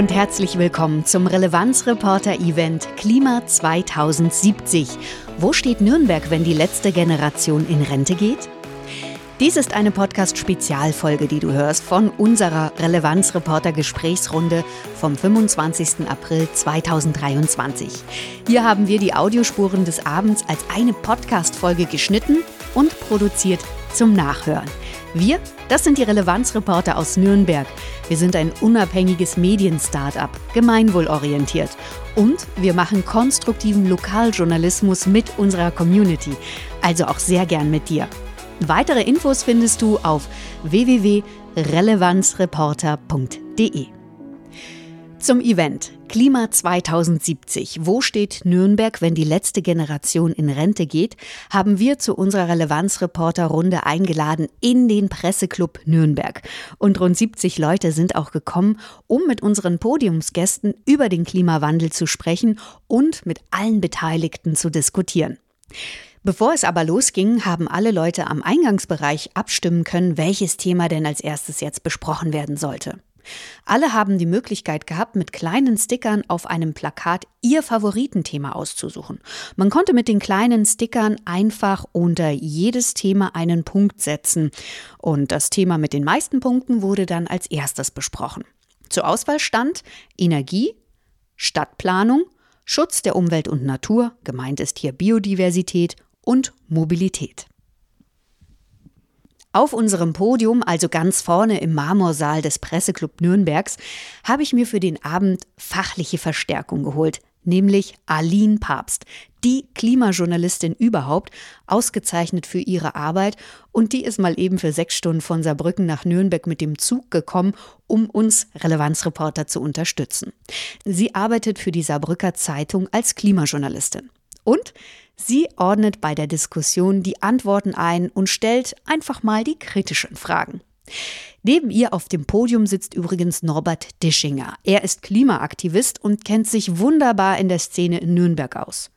und herzlich willkommen zum Relevanzreporter-Event Klima 2070. Wo steht Nürnberg, wenn die letzte Generation in Rente geht? Dies ist eine Podcast-Spezialfolge, die du hörst von unserer Relevanzreporter-Gesprächsrunde vom 25. April 2023. Hier haben wir die Audiospuren des Abends als eine Podcast-Folge geschnitten und produziert zum Nachhören. Wir, das sind die Relevanzreporter aus Nürnberg. Wir sind ein unabhängiges Medien-Startup, gemeinwohlorientiert. Und wir machen konstruktiven Lokaljournalismus mit unserer Community, also auch sehr gern mit dir. Weitere Infos findest du auf www.relevanzreporter.de. Zum Event Klima 2070. Wo steht Nürnberg, wenn die letzte Generation in Rente geht? Haben wir zu unserer Relevanzreporter-Runde eingeladen in den Presseclub Nürnberg. Und rund 70 Leute sind auch gekommen, um mit unseren Podiumsgästen über den Klimawandel zu sprechen und mit allen Beteiligten zu diskutieren. Bevor es aber losging, haben alle Leute am Eingangsbereich abstimmen können, welches Thema denn als erstes jetzt besprochen werden sollte. Alle haben die Möglichkeit gehabt, mit kleinen Stickern auf einem Plakat ihr Favoritenthema auszusuchen. Man konnte mit den kleinen Stickern einfach unter jedes Thema einen Punkt setzen. Und das Thema mit den meisten Punkten wurde dann als erstes besprochen. Zur Auswahl stand Energie, Stadtplanung, Schutz der Umwelt und Natur, gemeint ist hier Biodiversität und Mobilität. Auf unserem Podium, also ganz vorne im Marmorsaal des Presseclub Nürnbergs, habe ich mir für den Abend fachliche Verstärkung geholt, nämlich Aline Papst, die Klimajournalistin überhaupt, ausgezeichnet für ihre Arbeit und die ist mal eben für sechs Stunden von Saarbrücken nach Nürnberg mit dem Zug gekommen, um uns Relevanzreporter zu unterstützen. Sie arbeitet für die Saarbrücker Zeitung als Klimajournalistin. Und Sie ordnet bei der Diskussion die Antworten ein und stellt einfach mal die kritischen Fragen. Neben ihr auf dem Podium sitzt übrigens Norbert Dischinger. Er ist Klimaaktivist und kennt sich wunderbar in der Szene in Nürnberg aus.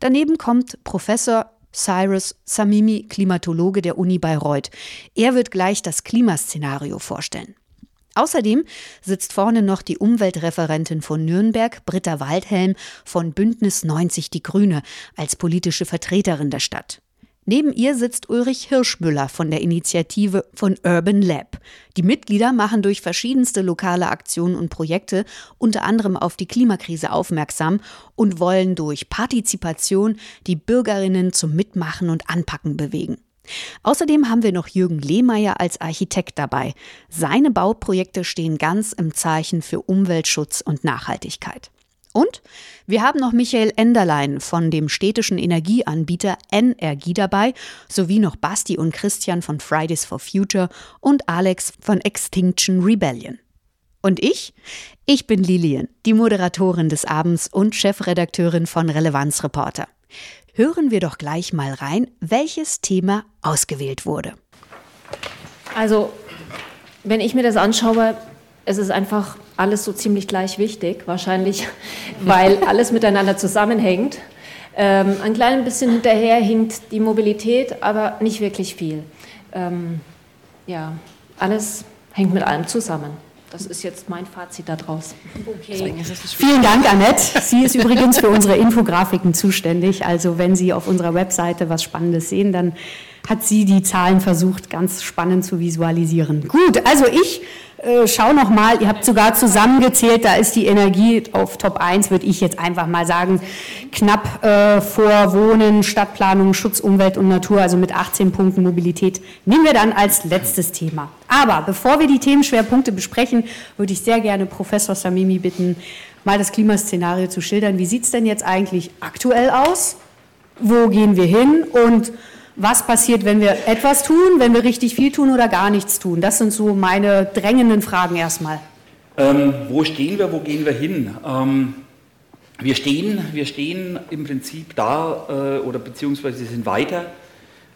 Daneben kommt Professor Cyrus Samimi, Klimatologe der Uni Bayreuth. Er wird gleich das Klimaszenario vorstellen. Außerdem sitzt vorne noch die Umweltreferentin von Nürnberg, Britta Waldhelm von Bündnis 90 Die Grüne, als politische Vertreterin der Stadt. Neben ihr sitzt Ulrich Hirschmüller von der Initiative von Urban Lab. Die Mitglieder machen durch verschiedenste lokale Aktionen und Projekte unter anderem auf die Klimakrise aufmerksam und wollen durch Partizipation die Bürgerinnen zum Mitmachen und Anpacken bewegen. Außerdem haben wir noch Jürgen Lehmeier als Architekt dabei. Seine Bauprojekte stehen ganz im Zeichen für Umweltschutz und Nachhaltigkeit. Und wir haben noch Michael Enderlein von dem städtischen Energieanbieter Energie dabei, sowie noch Basti und Christian von Fridays for Future und Alex von Extinction Rebellion. Und ich? Ich bin Lilian, die Moderatorin des Abends und Chefredakteurin von Relevanz Reporter. Hören wir doch gleich mal rein, welches Thema ausgewählt wurde. Also, wenn ich mir das anschaue, es ist einfach alles so ziemlich gleich wichtig, wahrscheinlich, weil alles miteinander zusammenhängt. Ähm, ein klein bisschen hinterher hinkt die Mobilität, aber nicht wirklich viel. Ähm, ja, alles hängt mit allem zusammen. Das ist jetzt mein Fazit daraus. Okay. Vielen Dank, Annette. Sie ist übrigens für unsere Infografiken zuständig. Also wenn Sie auf unserer Webseite was Spannendes sehen, dann hat sie die Zahlen versucht, ganz spannend zu visualisieren. Gut, also ich äh, schau noch mal, ihr habt sogar zusammengezählt, da ist die Energie auf Top 1, würde ich jetzt einfach mal sagen, knapp äh, vor Wohnen, Stadtplanung, Schutz, Umwelt und Natur, also mit 18 Punkten Mobilität, nehmen wir dann als letztes Thema. Aber bevor wir die Themenschwerpunkte besprechen, würde ich sehr gerne Professor Samimi bitten, mal das Klimaszenario zu schildern. Wie sieht es denn jetzt eigentlich aktuell aus? Wo gehen wir hin? Und was passiert, wenn wir etwas tun, wenn wir richtig viel tun oder gar nichts tun? Das sind so meine drängenden Fragen erstmal. Ähm, wo stehen wir, wo gehen wir hin? Ähm, wir, stehen, wir stehen im Prinzip da äh, oder beziehungsweise sind weiter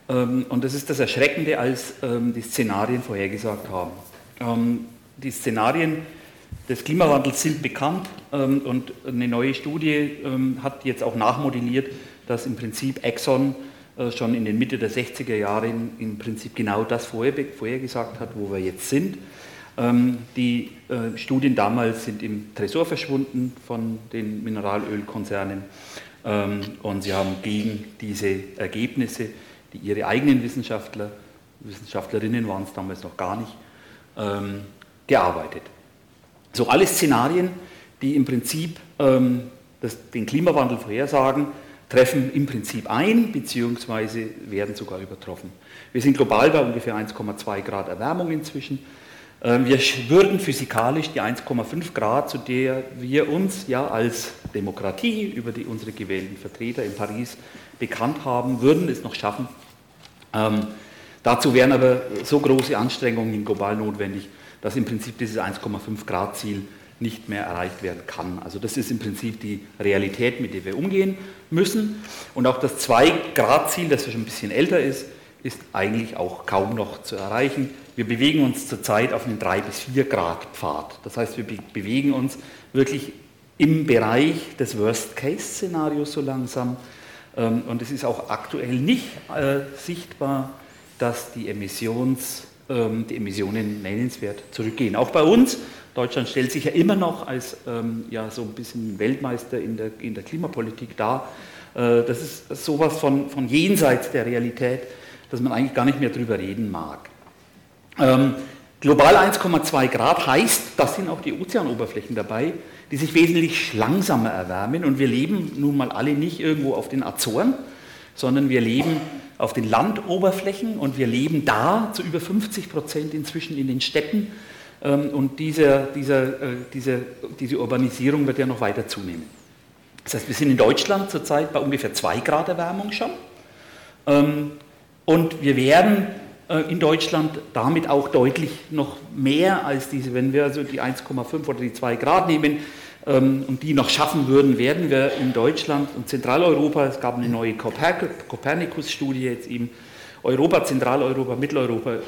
ähm, und das ist das Erschreckende, als ähm, die Szenarien vorhergesagt haben. Ähm, die Szenarien des Klimawandels sind bekannt ähm, und eine neue Studie hat jetzt auch nachmodelliert, dass im Prinzip Exxon schon in den Mitte der 60er Jahre im Prinzip genau das vorher, vorher gesagt hat, wo wir jetzt sind. Ähm, die äh, Studien damals sind im Tresor verschwunden von den Mineralölkonzernen ähm, und sie haben gegen diese Ergebnisse, die ihre eigenen Wissenschaftler, Wissenschaftlerinnen waren es damals noch gar nicht, ähm, gearbeitet. So alle Szenarien, die im Prinzip den Klimawandel vorhersagen, treffen im Prinzip ein, beziehungsweise werden sogar übertroffen. Wir sind global bei ungefähr 1,2 Grad Erwärmung inzwischen. Ähm, wir würden physikalisch die 1,5 Grad, zu der wir uns ja als Demokratie über die, unsere gewählten Vertreter in Paris bekannt haben, würden es noch schaffen. Ähm, dazu wären aber so große Anstrengungen global notwendig, dass im Prinzip dieses 1,5 Grad Ziel nicht mehr erreicht werden kann. Also das ist im Prinzip die Realität, mit der wir umgehen müssen. Und auch das 2-Grad-Ziel, das ja schon ein bisschen älter ist, ist eigentlich auch kaum noch zu erreichen. Wir bewegen uns zurzeit auf einen 3 bis 4 Grad Pfad. Das heißt, wir be bewegen uns wirklich im Bereich des Worst-Case-Szenarios so langsam. Ähm, und es ist auch aktuell nicht äh, sichtbar, dass die, Emissions, ähm, die Emissionen nennenswert zurückgehen. Auch bei uns, Deutschland stellt sich ja immer noch als ähm, ja, so ein bisschen Weltmeister in der, in der Klimapolitik dar. Äh, das ist sowas von, von jenseits der Realität, dass man eigentlich gar nicht mehr drüber reden mag. Ähm, global 1,2 Grad heißt, das sind auch die Ozeanoberflächen dabei, die sich wesentlich langsamer erwärmen. Und wir leben nun mal alle nicht irgendwo auf den Azoren, sondern wir leben auf den Landoberflächen und wir leben da zu über 50 Prozent inzwischen in den Städten. Ähm, und diese, diese, äh, diese, diese Urbanisierung wird ja noch weiter zunehmen. Das heißt, wir sind in Deutschland zurzeit bei ungefähr 2 Grad Erwärmung schon. Ähm, und wir werden äh, in Deutschland damit auch deutlich noch mehr als diese, wenn wir also die 1,5 oder die 2 Grad nehmen und die noch schaffen würden, werden wir in Deutschland und Zentraleuropa, es gab eine neue Copernicus-Studie jetzt eben, Europa, Zentraleuropa, Mitteleuropa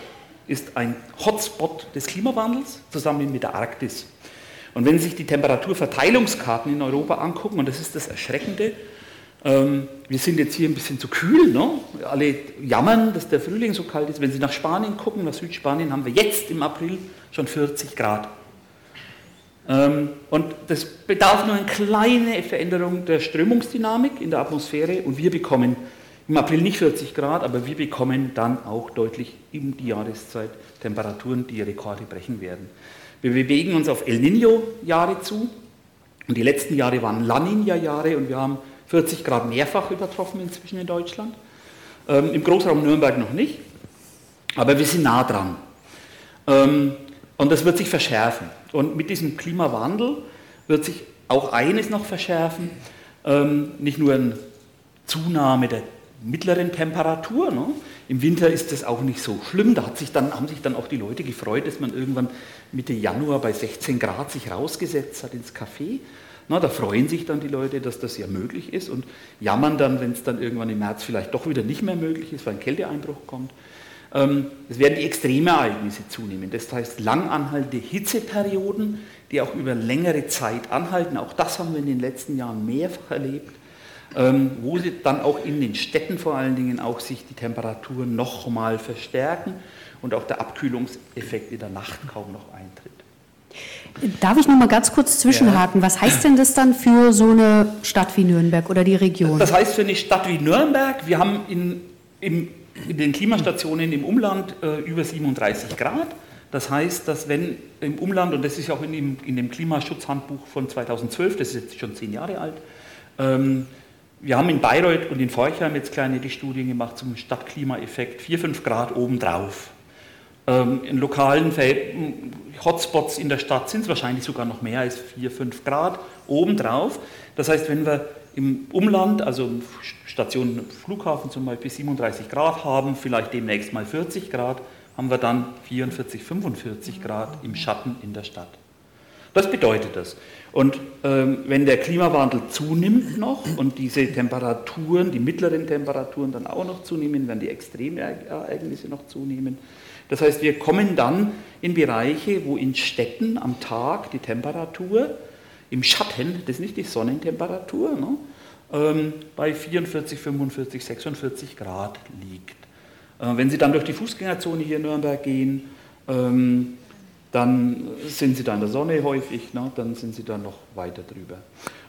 ist ein Hotspot des Klimawandels zusammen mit der Arktis. Und wenn Sie sich die Temperaturverteilungskarten in Europa angucken, und das ist das Erschreckende, ähm, wir sind jetzt hier ein bisschen zu kühl. Ne? Alle jammern, dass der Frühling so kalt ist. Wenn Sie nach Spanien gucken, nach Südspanien, haben wir jetzt im April schon 40 Grad. Ähm, und das bedarf nur eine kleine Veränderung der Strömungsdynamik in der Atmosphäre und wir bekommen im April nicht 40 Grad, aber wir bekommen dann auch deutlich in die Jahreszeit Temperaturen, die Rekorde brechen werden. Wir bewegen uns auf El Niño-Jahre zu und die letzten Jahre waren La Niña-Jahre und wir haben 40 Grad mehrfach übertroffen inzwischen in Deutschland. Ähm, Im Großraum Nürnberg noch nicht, aber wir sind nah dran. Ähm, und das wird sich verschärfen. Und mit diesem Klimawandel wird sich auch eines noch verschärfen, ähm, nicht nur eine Zunahme der mittleren Temperatur. Ne? Im Winter ist das auch nicht so schlimm. Da sich dann, haben sich dann auch die Leute gefreut, dass man irgendwann Mitte Januar bei 16 Grad sich rausgesetzt hat ins Café. Na, da freuen sich dann die Leute, dass das ja möglich ist und jammern dann, wenn es dann irgendwann im März vielleicht doch wieder nicht mehr möglich ist, weil ein Kälteeinbruch kommt. Ähm, es werden die Extremereignisse zunehmen. Das heißt langanhaltende Hitzeperioden, die auch über längere Zeit anhalten. Auch das haben wir in den letzten Jahren mehrfach erlebt, ähm, wo dann auch in den Städten vor allen Dingen auch sich die Temperaturen nochmal verstärken und auch der Abkühlungseffekt in der Nacht kaum noch eintritt. Darf ich noch mal ganz kurz zwischenhaken? Ja. Was heißt denn das dann für so eine Stadt wie Nürnberg oder die Region? Das heißt für eine Stadt wie Nürnberg, wir haben in, in, in den Klimastationen im Umland äh, über 37 Grad. Das heißt, dass wenn im Umland, und das ist auch in dem, in dem Klimaschutzhandbuch von 2012, das ist jetzt schon zehn Jahre alt, ähm, wir haben in Bayreuth und in Forchheim jetzt kleine Studien gemacht zum Stadtklimaeffekt, 4, 5 Grad obendrauf. Ähm, in lokalen Hotspots in der Stadt sind es wahrscheinlich sogar noch mehr als 4, 5 Grad obendrauf. Das heißt, wenn wir im Umland, also Station Flughafen zum Beispiel 37 Grad haben, vielleicht demnächst mal 40 Grad, haben wir dann 44, 45 Grad im Schatten in der Stadt. Das bedeutet das. Und ähm, wenn der Klimawandel zunimmt noch und diese Temperaturen, die mittleren Temperaturen dann auch noch zunehmen, werden die Extremereignisse noch zunehmen, das heißt, wir kommen dann in Bereiche, wo in Städten am Tag die Temperatur im Schatten, das ist nicht die Sonnentemperatur, ne, ähm, bei 44, 45, 46 Grad liegt. Äh, wenn Sie dann durch die Fußgängerzone hier in Nürnberg gehen, ähm, dann sind sie da in der Sonne häufig, ne, dann sind sie da noch weiter drüber.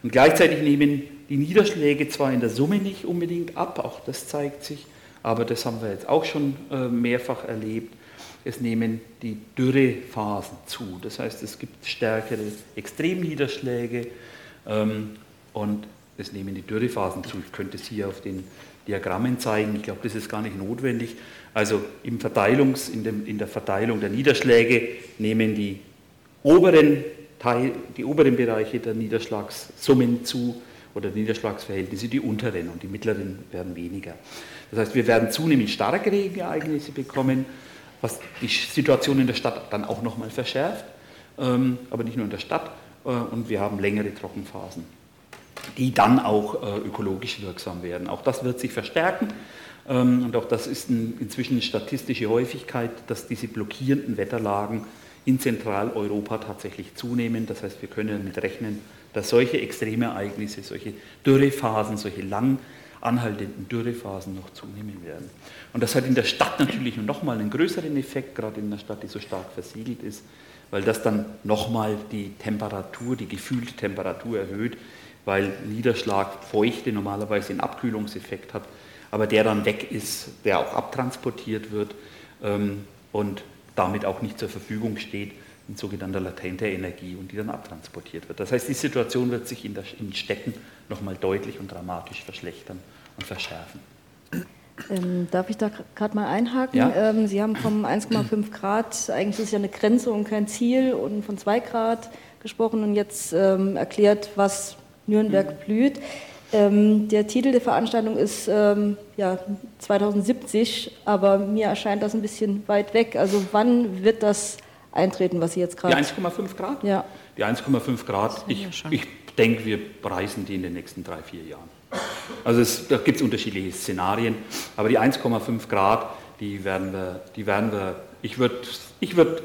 Und gleichzeitig nehmen die Niederschläge zwar in der Summe nicht unbedingt ab, auch das zeigt sich, aber das haben wir jetzt auch schon äh, mehrfach erlebt. Es nehmen die Dürrephasen zu. Das heißt, es gibt stärkere Extremniederschläge ähm, und es nehmen die Dürrephasen zu. Ich könnte es hier auf den Diagrammen zeigen. Ich glaube, das ist gar nicht notwendig. Also im Verteilungs, in, dem, in der Verteilung der Niederschläge nehmen die oberen, Teil, die oberen Bereiche der Niederschlagssummen zu oder Niederschlagsverhältnisse, die unteren und die mittleren werden weniger. Das heißt, wir werden zunehmend starke Regenereignisse bekommen, was die Situation in der Stadt dann auch nochmal verschärft, ähm, aber nicht nur in der Stadt. Äh, und wir haben längere Trockenphasen die dann auch äh, ökologisch wirksam werden. Auch das wird sich verstärken ähm, und auch das ist inzwischen eine statistische Häufigkeit, dass diese blockierenden Wetterlagen in Zentraleuropa tatsächlich zunehmen. Das heißt, wir können damit rechnen, dass solche Extremereignisse, solche Dürrephasen, solche lang anhaltenden Dürrephasen noch zunehmen werden. Und das hat in der Stadt natürlich nochmal einen größeren Effekt, gerade in einer Stadt, die so stark versiegelt ist, weil das dann nochmal die Temperatur, die gefühlte Temperatur erhöht, weil Niederschlag Feuchte normalerweise einen Abkühlungseffekt hat, aber der dann weg ist, der auch abtransportiert wird ähm, und damit auch nicht zur Verfügung steht in sogenannter latenter Energie und die dann abtransportiert wird. Das heißt, die Situation wird sich in, der, in Städten nochmal deutlich und dramatisch verschlechtern und verschärfen. Ähm, darf ich da gerade mal einhaken? Ja? Ähm, Sie haben vom 1,5 Grad, eigentlich ist es ja eine Grenze und kein Ziel, und von 2 Grad gesprochen und jetzt ähm, erklärt, was Nürnberg blüht. Ähm, der Titel der Veranstaltung ist ähm, ja, 2070, aber mir erscheint das ein bisschen weit weg. Also wann wird das eintreten, was Sie jetzt gerade... Die 1,5 Grad? Ja. Die 1,5 Grad, ich, ich denke, wir preisen die in den nächsten drei, vier Jahren. Also es, da gibt es unterschiedliche Szenarien, aber die 1,5 Grad, die werden wir, die werden wir ich würde ich würd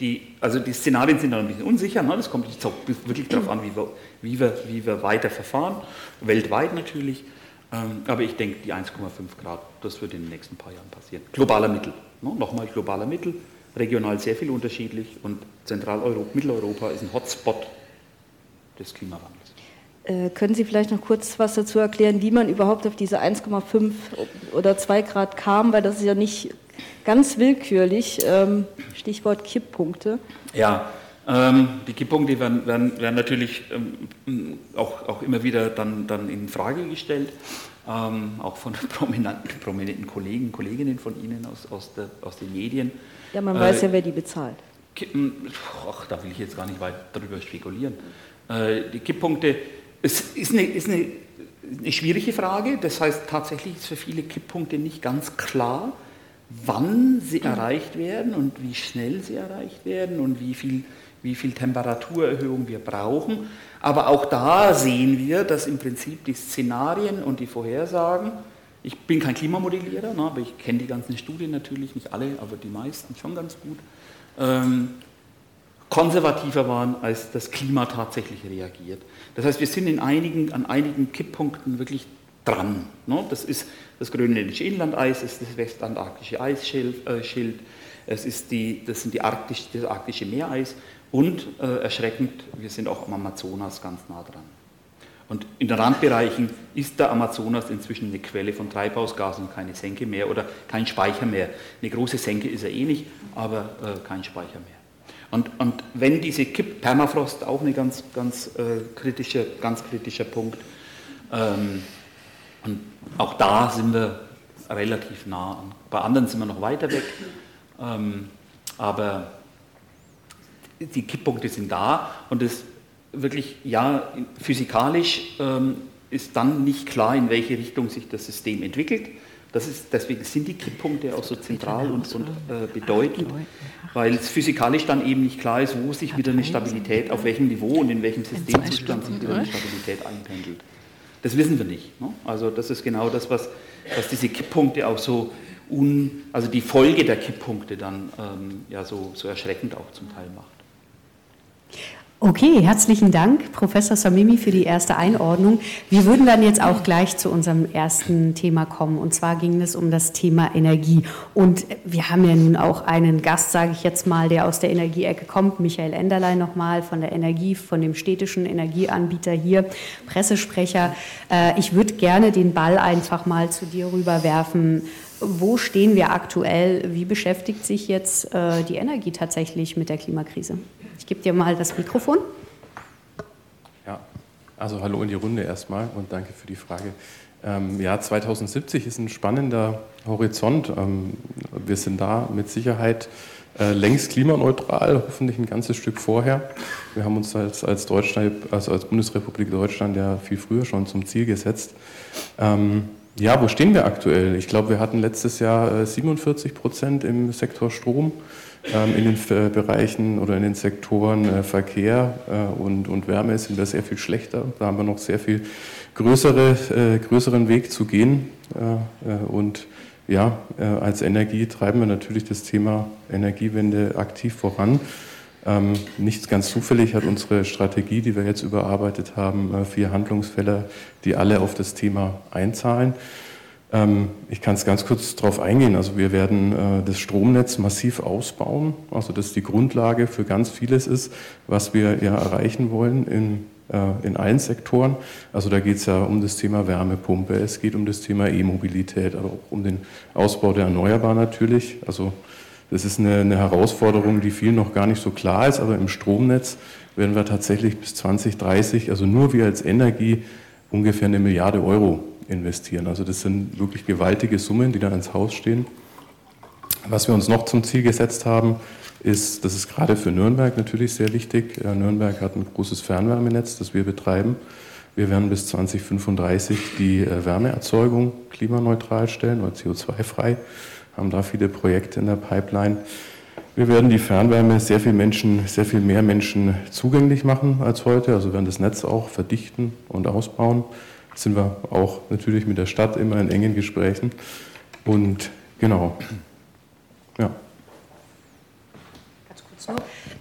die, also die Szenarien sind noch ein bisschen unsicher, ne? das kommt jetzt auch wirklich darauf an, wie wir, wie, wir, wie wir weiter verfahren, weltweit natürlich, ähm, aber ich denke, die 1,5 Grad, das wird in den nächsten paar Jahren passieren. Globaler Mittel, ne? nochmal globaler Mittel, regional sehr viel unterschiedlich und Zentraleuropa, Mitteleuropa ist ein Hotspot des Klimawandels. Äh, können Sie vielleicht noch kurz was dazu erklären, wie man überhaupt auf diese 1,5 oder 2 Grad kam, weil das ist ja nicht ganz willkürlich, ähm, Stichwort Kipppunkte. Ja, ähm, die Kipppunkte werden, werden, werden natürlich ähm, auch, auch immer wieder dann, dann in Frage gestellt, auch von prominenten, prominenten Kollegen, Kolleginnen von Ihnen aus, aus, der, aus den Medien. Ja, man äh, weiß ja, wer die bezahlt. Kippen, ach, da will ich jetzt gar nicht weit darüber spekulieren. Äh, die Kipppunkte es ist eine, ist eine, eine schwierige Frage. Das heißt, tatsächlich ist für viele Kipppunkte nicht ganz klar, wann sie erreicht werden und wie schnell sie erreicht werden und wie viel, wie viel Temperaturerhöhung wir brauchen. Aber auch da sehen wir, dass im Prinzip die Szenarien und die Vorhersagen, ich bin kein Klimamodellierer, ne, aber ich kenne die ganzen Studien natürlich, nicht alle, aber die meisten schon ganz gut, ähm, konservativer waren, als das Klima tatsächlich reagiert. Das heißt, wir sind in einigen, an einigen Kipppunkten wirklich dran. Ne? Das ist das grönländische Inlandeis, es ist das westantarktische Eisschild, äh, es ist die, das sind die Arktisch, das arktische Meereis und äh, erschreckend, wir sind auch am Amazonas ganz nah dran. Und in den Randbereichen ist der Amazonas inzwischen eine Quelle von Treibhausgasen, keine Senke mehr oder kein Speicher mehr. Eine große Senke ist er eh nicht, aber äh, kein Speicher mehr. Und, und wenn diese Kipp, Permafrost auch ein ganz, ganz, äh, kritischer, ganz kritischer Punkt, ähm, und auch da sind wir relativ nah. Bei anderen sind wir noch weiter weg, ähm, aber die Kipppunkte sind da und es wirklich, ja, physikalisch ähm, ist dann nicht klar, in welche Richtung sich das System entwickelt. Das ist, deswegen sind die Kipppunkte auch so zentral und, und äh, bedeutend, weil es physikalisch dann eben nicht klar ist, wo sich wieder eine Stabilität, auf welchem Niveau und in welchem Systemzustand sich wieder eine Stabilität einpendelt. Das wissen wir nicht. Ne? Also das ist genau das, was, was diese Kipppunkte auch so, un, also die Folge der Kipppunkte dann ähm, ja so, so erschreckend auch zum Teil macht. Okay, herzlichen Dank, Professor Samimi, für die erste Einordnung. Wir würden dann jetzt auch gleich zu unserem ersten Thema kommen. Und zwar ging es um das Thema Energie. Und wir haben ja nun auch einen Gast, sage ich jetzt mal, der aus der Energieecke kommt, Michael Enderlein nochmal von der Energie, von dem städtischen Energieanbieter hier, Pressesprecher. Äh, ich würde gerne den Ball einfach mal zu dir rüberwerfen. Wo stehen wir aktuell? Wie beschäftigt sich jetzt äh, die Energie tatsächlich mit der Klimakrise? Gebe dir mal das Mikrofon. Ja, also hallo in die Runde erstmal und danke für die Frage. Ähm, ja, 2070 ist ein spannender Horizont. Ähm, wir sind da mit Sicherheit äh, längst klimaneutral, hoffentlich ein ganzes Stück vorher. Wir haben uns als, als, Deutschland, also als Bundesrepublik Deutschland ja viel früher schon zum Ziel gesetzt. Ähm, ja, wo stehen wir aktuell? Ich glaube, wir hatten letztes Jahr äh, 47 Prozent im Sektor Strom in den Bereichen oder in den Sektoren äh, Verkehr äh, und, Wärme sind wir sehr viel schlechter. Da haben wir noch sehr viel größere, äh, größeren Weg zu gehen. Und ja, als Energie treiben wir natürlich das Thema Energiewende aktiv voran. Ähm, nicht ganz zufällig hat unsere Strategie, die wir jetzt überarbeitet haben, vier Handlungsfälle, die alle auf das Thema einzahlen. Ähm, ich kann es ganz kurz darauf eingehen. Also wir werden äh, das Stromnetz massiv ausbauen. Also das die Grundlage für ganz vieles ist, was wir ja erreichen wollen in, äh, in allen Sektoren. Also da geht es ja um das Thema Wärmepumpe, es geht um das Thema E-Mobilität, aber auch um den Ausbau der Erneuerbaren natürlich. Also das ist eine, eine Herausforderung, die vielen noch gar nicht so klar ist, aber im Stromnetz werden wir tatsächlich bis 2030, also nur wir als Energie, ungefähr eine Milliarde Euro investieren. Also das sind wirklich gewaltige Summen, die da ins Haus stehen. Was wir uns noch zum Ziel gesetzt haben, ist, das ist gerade für Nürnberg natürlich sehr wichtig. Nürnberg hat ein großes Fernwärmenetz, das wir betreiben. Wir werden bis 2035 die äh, Wärmeerzeugung klimaneutral stellen oder CO2-frei, haben da viele Projekte in der Pipeline. Wir werden die Fernwärme sehr viel Menschen, sehr viel mehr Menschen zugänglich machen als heute, also werden das Netz auch verdichten und ausbauen sind wir auch natürlich mit der Stadt immer in engen Gesprächen. Und genau, ja.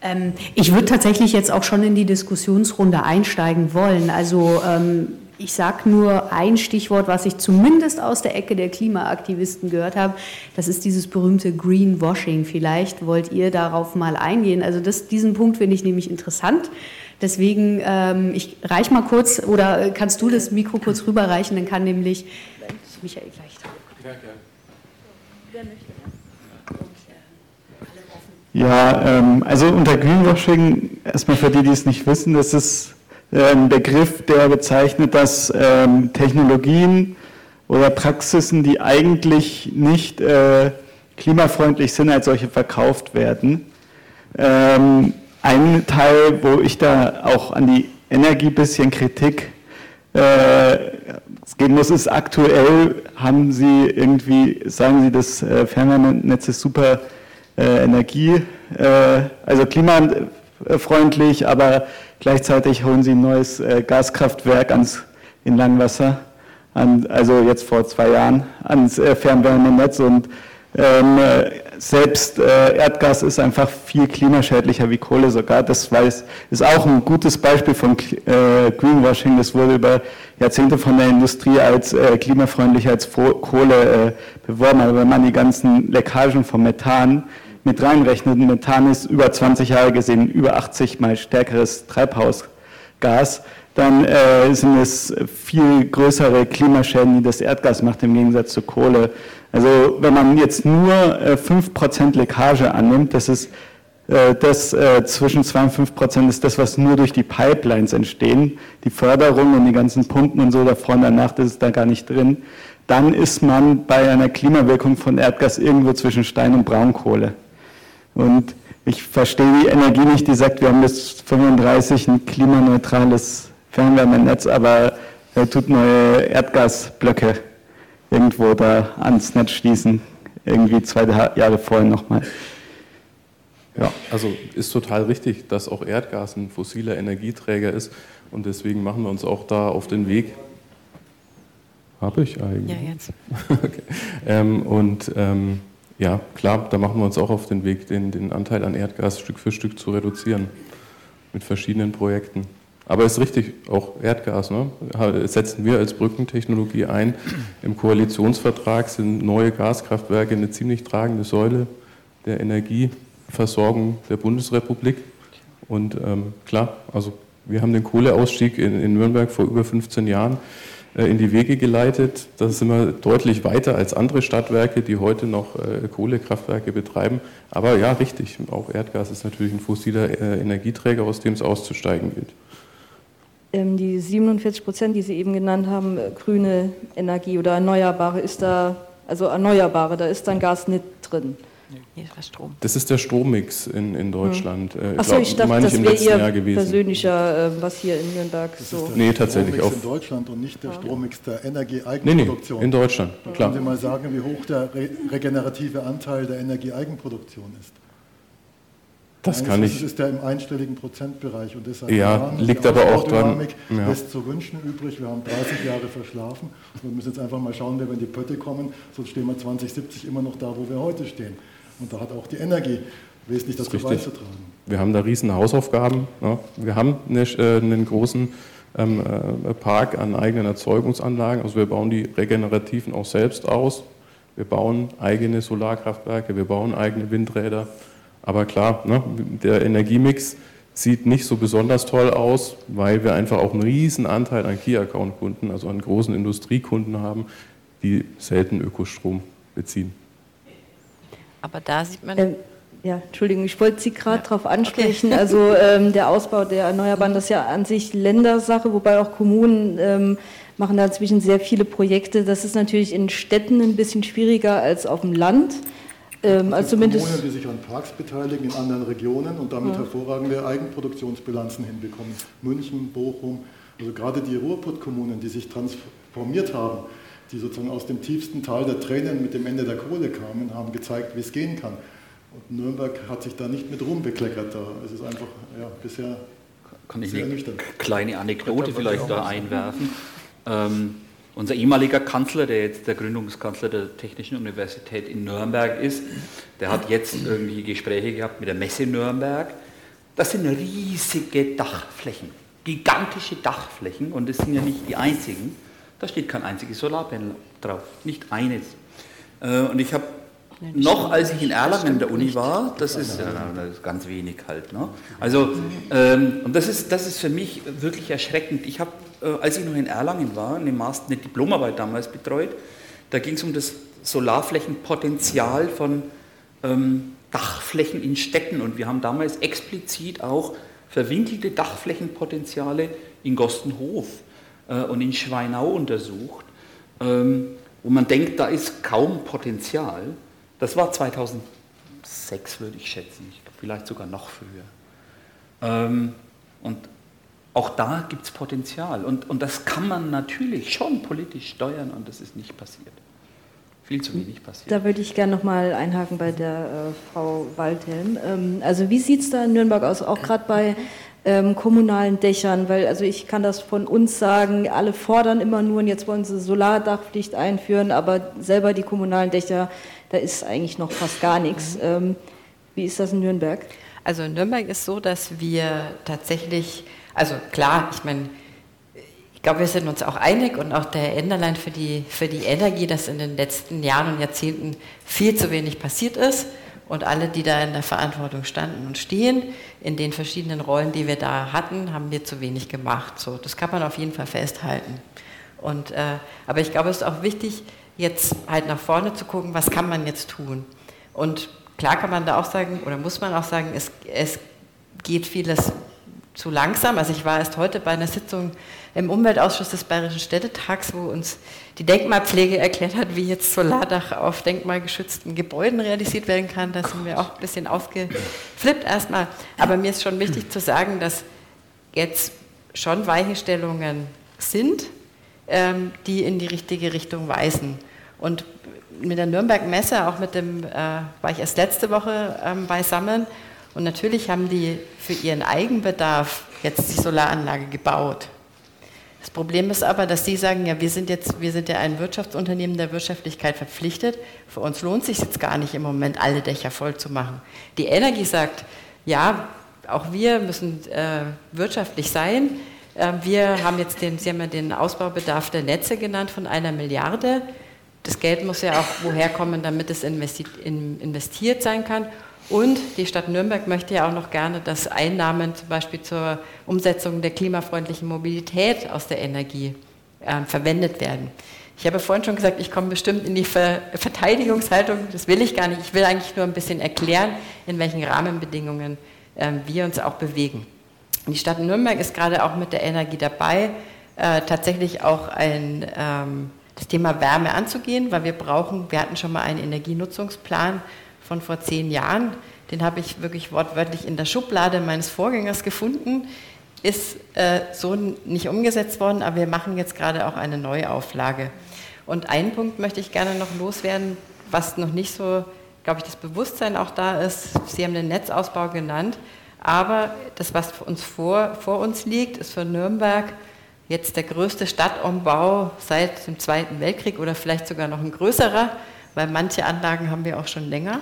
Ähm, ich würde tatsächlich jetzt auch schon in die Diskussionsrunde einsteigen wollen. Also ähm, ich sage nur ein Stichwort, was ich zumindest aus der Ecke der Klimaaktivisten gehört habe. Das ist dieses berühmte Greenwashing. Vielleicht wollt ihr darauf mal eingehen. Also das, diesen Punkt finde ich nämlich interessant. Deswegen, ähm, ich reich mal kurz, oder kannst du das Mikro kurz rüberreichen, dann kann nämlich Michael gleich da. Ja, gerne. Wer möchte Ja, ähm, also unter Greenwashing, erstmal für die, die es nicht wissen, das ist äh, ein Begriff, der bezeichnet, dass ähm, Technologien oder Praxisen, die eigentlich nicht äh, klimafreundlich sind, als solche verkauft werden. Ähm, ein Teil, wo ich da auch an die Energie bisschen Kritik äh, geben muss, ist aktuell haben Sie irgendwie, sagen Sie, das äh, Fernwärmenetz ist super äh, Energie, äh, also klimafreundlich, aber gleichzeitig holen Sie ein neues äh, Gaskraftwerk ans, in Langwasser, an, also jetzt vor zwei Jahren, ans äh, Fernwärmenetz und ähm, selbst äh, Erdgas ist einfach viel klimaschädlicher wie Kohle sogar. Das weiß, ist auch ein gutes Beispiel von äh, Greenwashing. Das wurde über Jahrzehnte von der Industrie als äh, klimafreundlicher als Kohle äh, beworben. Aber wenn man die ganzen Leckagen vom Methan mit reinrechnet, Methan ist über 20 Jahre gesehen über 80 mal stärkeres Treibhausgas, dann äh, sind es viel größere Klimaschäden, die das Erdgas macht im Gegensatz zu Kohle. Also wenn man jetzt nur äh, 5% Leckage annimmt, das ist äh, das äh, zwischen 2 und 5 Prozent ist das, was nur durch die Pipelines entstehen, die Förderung und die ganzen Pumpen und so davor und danach, das ist da gar nicht drin. Dann ist man bei einer Klimawirkung von Erdgas irgendwo zwischen Stein und Braunkohle. Und ich verstehe die Energie nicht, die sagt, wir haben bis 35 ein klimaneutrales Fernwärmenetz, aber er tut neue Erdgasblöcke irgendwo da ans Netz schließen, irgendwie zwei Jahre vorher nochmal. Ja, also ist total richtig, dass auch Erdgas ein fossiler Energieträger ist und deswegen machen wir uns auch da auf den Weg. Habe ich eigentlich? Ja, jetzt. okay. Ähm, und ähm, ja, klar, da machen wir uns auch auf den Weg, den, den Anteil an Erdgas Stück für Stück zu reduzieren. mit verschiedenen Projekten. Aber es ist richtig, auch Erdgas ne? setzen wir als Brückentechnologie ein. Im Koalitionsvertrag sind neue Gaskraftwerke eine ziemlich tragende Säule der Energieversorgung der Bundesrepublik. Und ähm, klar, also wir haben den Kohleausstieg in, in Nürnberg vor über 15 Jahren äh, in die Wege geleitet. Da sind wir deutlich weiter als andere Stadtwerke, die heute noch äh, Kohlekraftwerke betreiben. Aber ja, richtig, auch Erdgas ist natürlich ein fossiler äh, Energieträger, aus dem es auszusteigen gilt. Ähm, die 47 Prozent, die Sie eben genannt haben, grüne Energie oder Erneuerbare, ist da, also Erneuerbare, da ist dann Gas nicht drin. Nee, das Strom. Das ist der Strommix in, in Deutschland. Hm. Achso, ich dachte, das wäre Ihr persönlicher, äh, was hier in Nürnberg das so... Ist nee, tatsächlich auch. in Deutschland und nicht der Strommix der Energieeigenproduktion. Nee, nee, in Deutschland, klar. Können Sie mal sagen, wie hoch der re regenerative Anteil der Energieeigenproduktion ist? Das kann ich. Das ist ja im einstelligen Prozentbereich und deshalb ja, liegt aber auch dran. Ja. lässt zu wünschen übrig. Wir haben 30 Jahre verschlafen. Wir müssen jetzt einfach mal schauen, wie wir in die Pötte kommen. Sonst stehen wir 2070 immer noch da, wo wir heute stehen. Und da hat auch die Energie wesentlich dazu beizutragen. Wir haben da riesen Hausaufgaben. Ja. Wir haben eine, äh, einen großen ähm, äh, Park an eigenen Erzeugungsanlagen. Also wir bauen die regenerativen auch selbst aus. Wir bauen eigene Solarkraftwerke, wir bauen eigene Windräder. Aber klar, ne, der Energiemix sieht nicht so besonders toll aus, weil wir einfach auch einen riesen Anteil an Key-Account-Kunden, also an großen Industriekunden haben, die selten Ökostrom beziehen. Aber da sieht man. Ähm, ja, Entschuldigung, ich wollte Sie gerade ja. darauf ansprechen. Okay. Also ähm, der Ausbau der Erneuerbaren, das ist ja an sich Ländersache, wobei auch Kommunen ähm, machen da inzwischen sehr viele Projekte. Das ist natürlich in Städten ein bisschen schwieriger als auf dem Land. Ähm, also zumindest Kommunen, die sich an Parks beteiligen in anderen Regionen und damit ja. hervorragende Eigenproduktionsbilanzen hinbekommen. München, Bochum, also gerade die Ruhrpott-Kommunen, die sich transformiert haben, die sozusagen aus dem tiefsten Tal der Tränen mit dem Ende der Kohle kamen, haben gezeigt, wie es gehen kann. Und Nürnberg hat sich da nicht mit Ruhm bekleckert. Da. Es ist einfach ja, bisher kann ich eine kleine Anekdote vielleicht da einwerfen. Ähm, unser ehemaliger Kanzler, der jetzt der Gründungskanzler der Technischen Universität in Nürnberg ist, der hat jetzt irgendwie Gespräche gehabt mit der Messe Nürnberg. Das sind riesige Dachflächen, gigantische Dachflächen und das sind ja nicht die einzigen. Da steht kein einziges Solarpanel drauf, nicht eines. Äh, und ich habe noch, als ich in Erlangen in der Uni war, das ist, ja, das ist ganz wenig halt. Ne? Also, ähm, und das ist, das ist für mich wirklich erschreckend. Ich habe, äh, als ich noch in Erlangen war, eine, Master, eine Diplomarbeit damals betreut, da ging es um das Solarflächenpotenzial von ähm, Dachflächen in Städten. Und wir haben damals explizit auch verwinkelte Dachflächenpotenziale in Gostenhof äh, und in Schweinau untersucht, ähm, wo man denkt, da ist kaum Potenzial. Das war 2006, würde ich schätzen, vielleicht sogar noch früher. Ähm, und auch da gibt es Potenzial. Und, und das kann man natürlich schon politisch steuern und das ist nicht passiert. Viel zu wenig passiert. Da würde ich gerne nochmal einhaken bei der äh, Frau Waldhelm. Ähm, also wie sieht es da in Nürnberg aus? Auch gerade bei ähm, kommunalen Dächern, weil also ich kann das von uns sagen, alle fordern immer nur und jetzt wollen sie Solardachpflicht einführen, aber selber die kommunalen Dächer, da ist eigentlich noch fast gar nichts. Mhm. Ähm, wie ist das in Nürnberg? Also in Nürnberg ist so, dass wir tatsächlich, also klar, ich meine, ich glaube, wir sind uns auch einig und auch der Enderlein für die, für die Energie, dass in den letzten Jahren und Jahrzehnten viel zu wenig passiert ist und alle, die da in der Verantwortung standen und stehen, in den verschiedenen Rollen, die wir da hatten, haben wir zu wenig gemacht. So, das kann man auf jeden Fall festhalten. Und, äh, aber ich glaube, es ist auch wichtig, jetzt halt nach vorne zu gucken, was kann man jetzt tun. Und klar kann man da auch sagen, oder muss man auch sagen, es, es geht vieles zu langsam. Also ich war erst heute bei einer Sitzung im Umweltausschuss des Bayerischen Städtetags, wo uns die Denkmalpflege erklärt hat, wie jetzt Solardach auf denkmalgeschützten Gebäuden realisiert werden kann. Da sind wir auch ein bisschen ausgeflippt erstmal. Aber mir ist schon wichtig zu sagen, dass jetzt schon Weichenstellungen sind, ähm, die in die richtige Richtung weisen. Und mit der Nürnberg Messe, auch mit dem, äh, war ich erst letzte Woche ähm, beisammen. Und natürlich haben die für ihren Eigenbedarf jetzt die Solaranlage gebaut. Das Problem ist aber, dass Sie sagen, ja, wir sind jetzt, wir sind ja ein Wirtschaftsunternehmen der Wirtschaftlichkeit verpflichtet. Für uns lohnt es sich jetzt gar nicht im Moment, alle Dächer voll zu machen. Die Energie sagt, ja, auch wir müssen äh, wirtschaftlich sein. Äh, wir haben jetzt den, Sie haben ja den Ausbaubedarf der Netze genannt von einer Milliarde. Das Geld muss ja auch woher kommen, damit es investiert sein kann. Und die Stadt Nürnberg möchte ja auch noch gerne, dass Einnahmen zum Beispiel zur Umsetzung der klimafreundlichen Mobilität aus der Energie äh, verwendet werden. Ich habe vorhin schon gesagt, ich komme bestimmt in die Ver Verteidigungshaltung. Das will ich gar nicht. Ich will eigentlich nur ein bisschen erklären, in welchen Rahmenbedingungen äh, wir uns auch bewegen. Die Stadt Nürnberg ist gerade auch mit der Energie dabei, äh, tatsächlich auch ein, ähm, das Thema Wärme anzugehen, weil wir brauchen, wir hatten schon mal einen Energienutzungsplan von vor zehn Jahren. Den habe ich wirklich wortwörtlich in der Schublade meines Vorgängers gefunden. Ist äh, so nicht umgesetzt worden, aber wir machen jetzt gerade auch eine Neuauflage. Und einen Punkt möchte ich gerne noch loswerden, was noch nicht so, glaube ich, das Bewusstsein auch da ist. Sie haben den Netzausbau genannt, aber das, was uns vor, vor uns liegt, ist für Nürnberg jetzt der größte Stadtumbau seit dem Zweiten Weltkrieg oder vielleicht sogar noch ein größerer, weil manche Anlagen haben wir auch schon länger.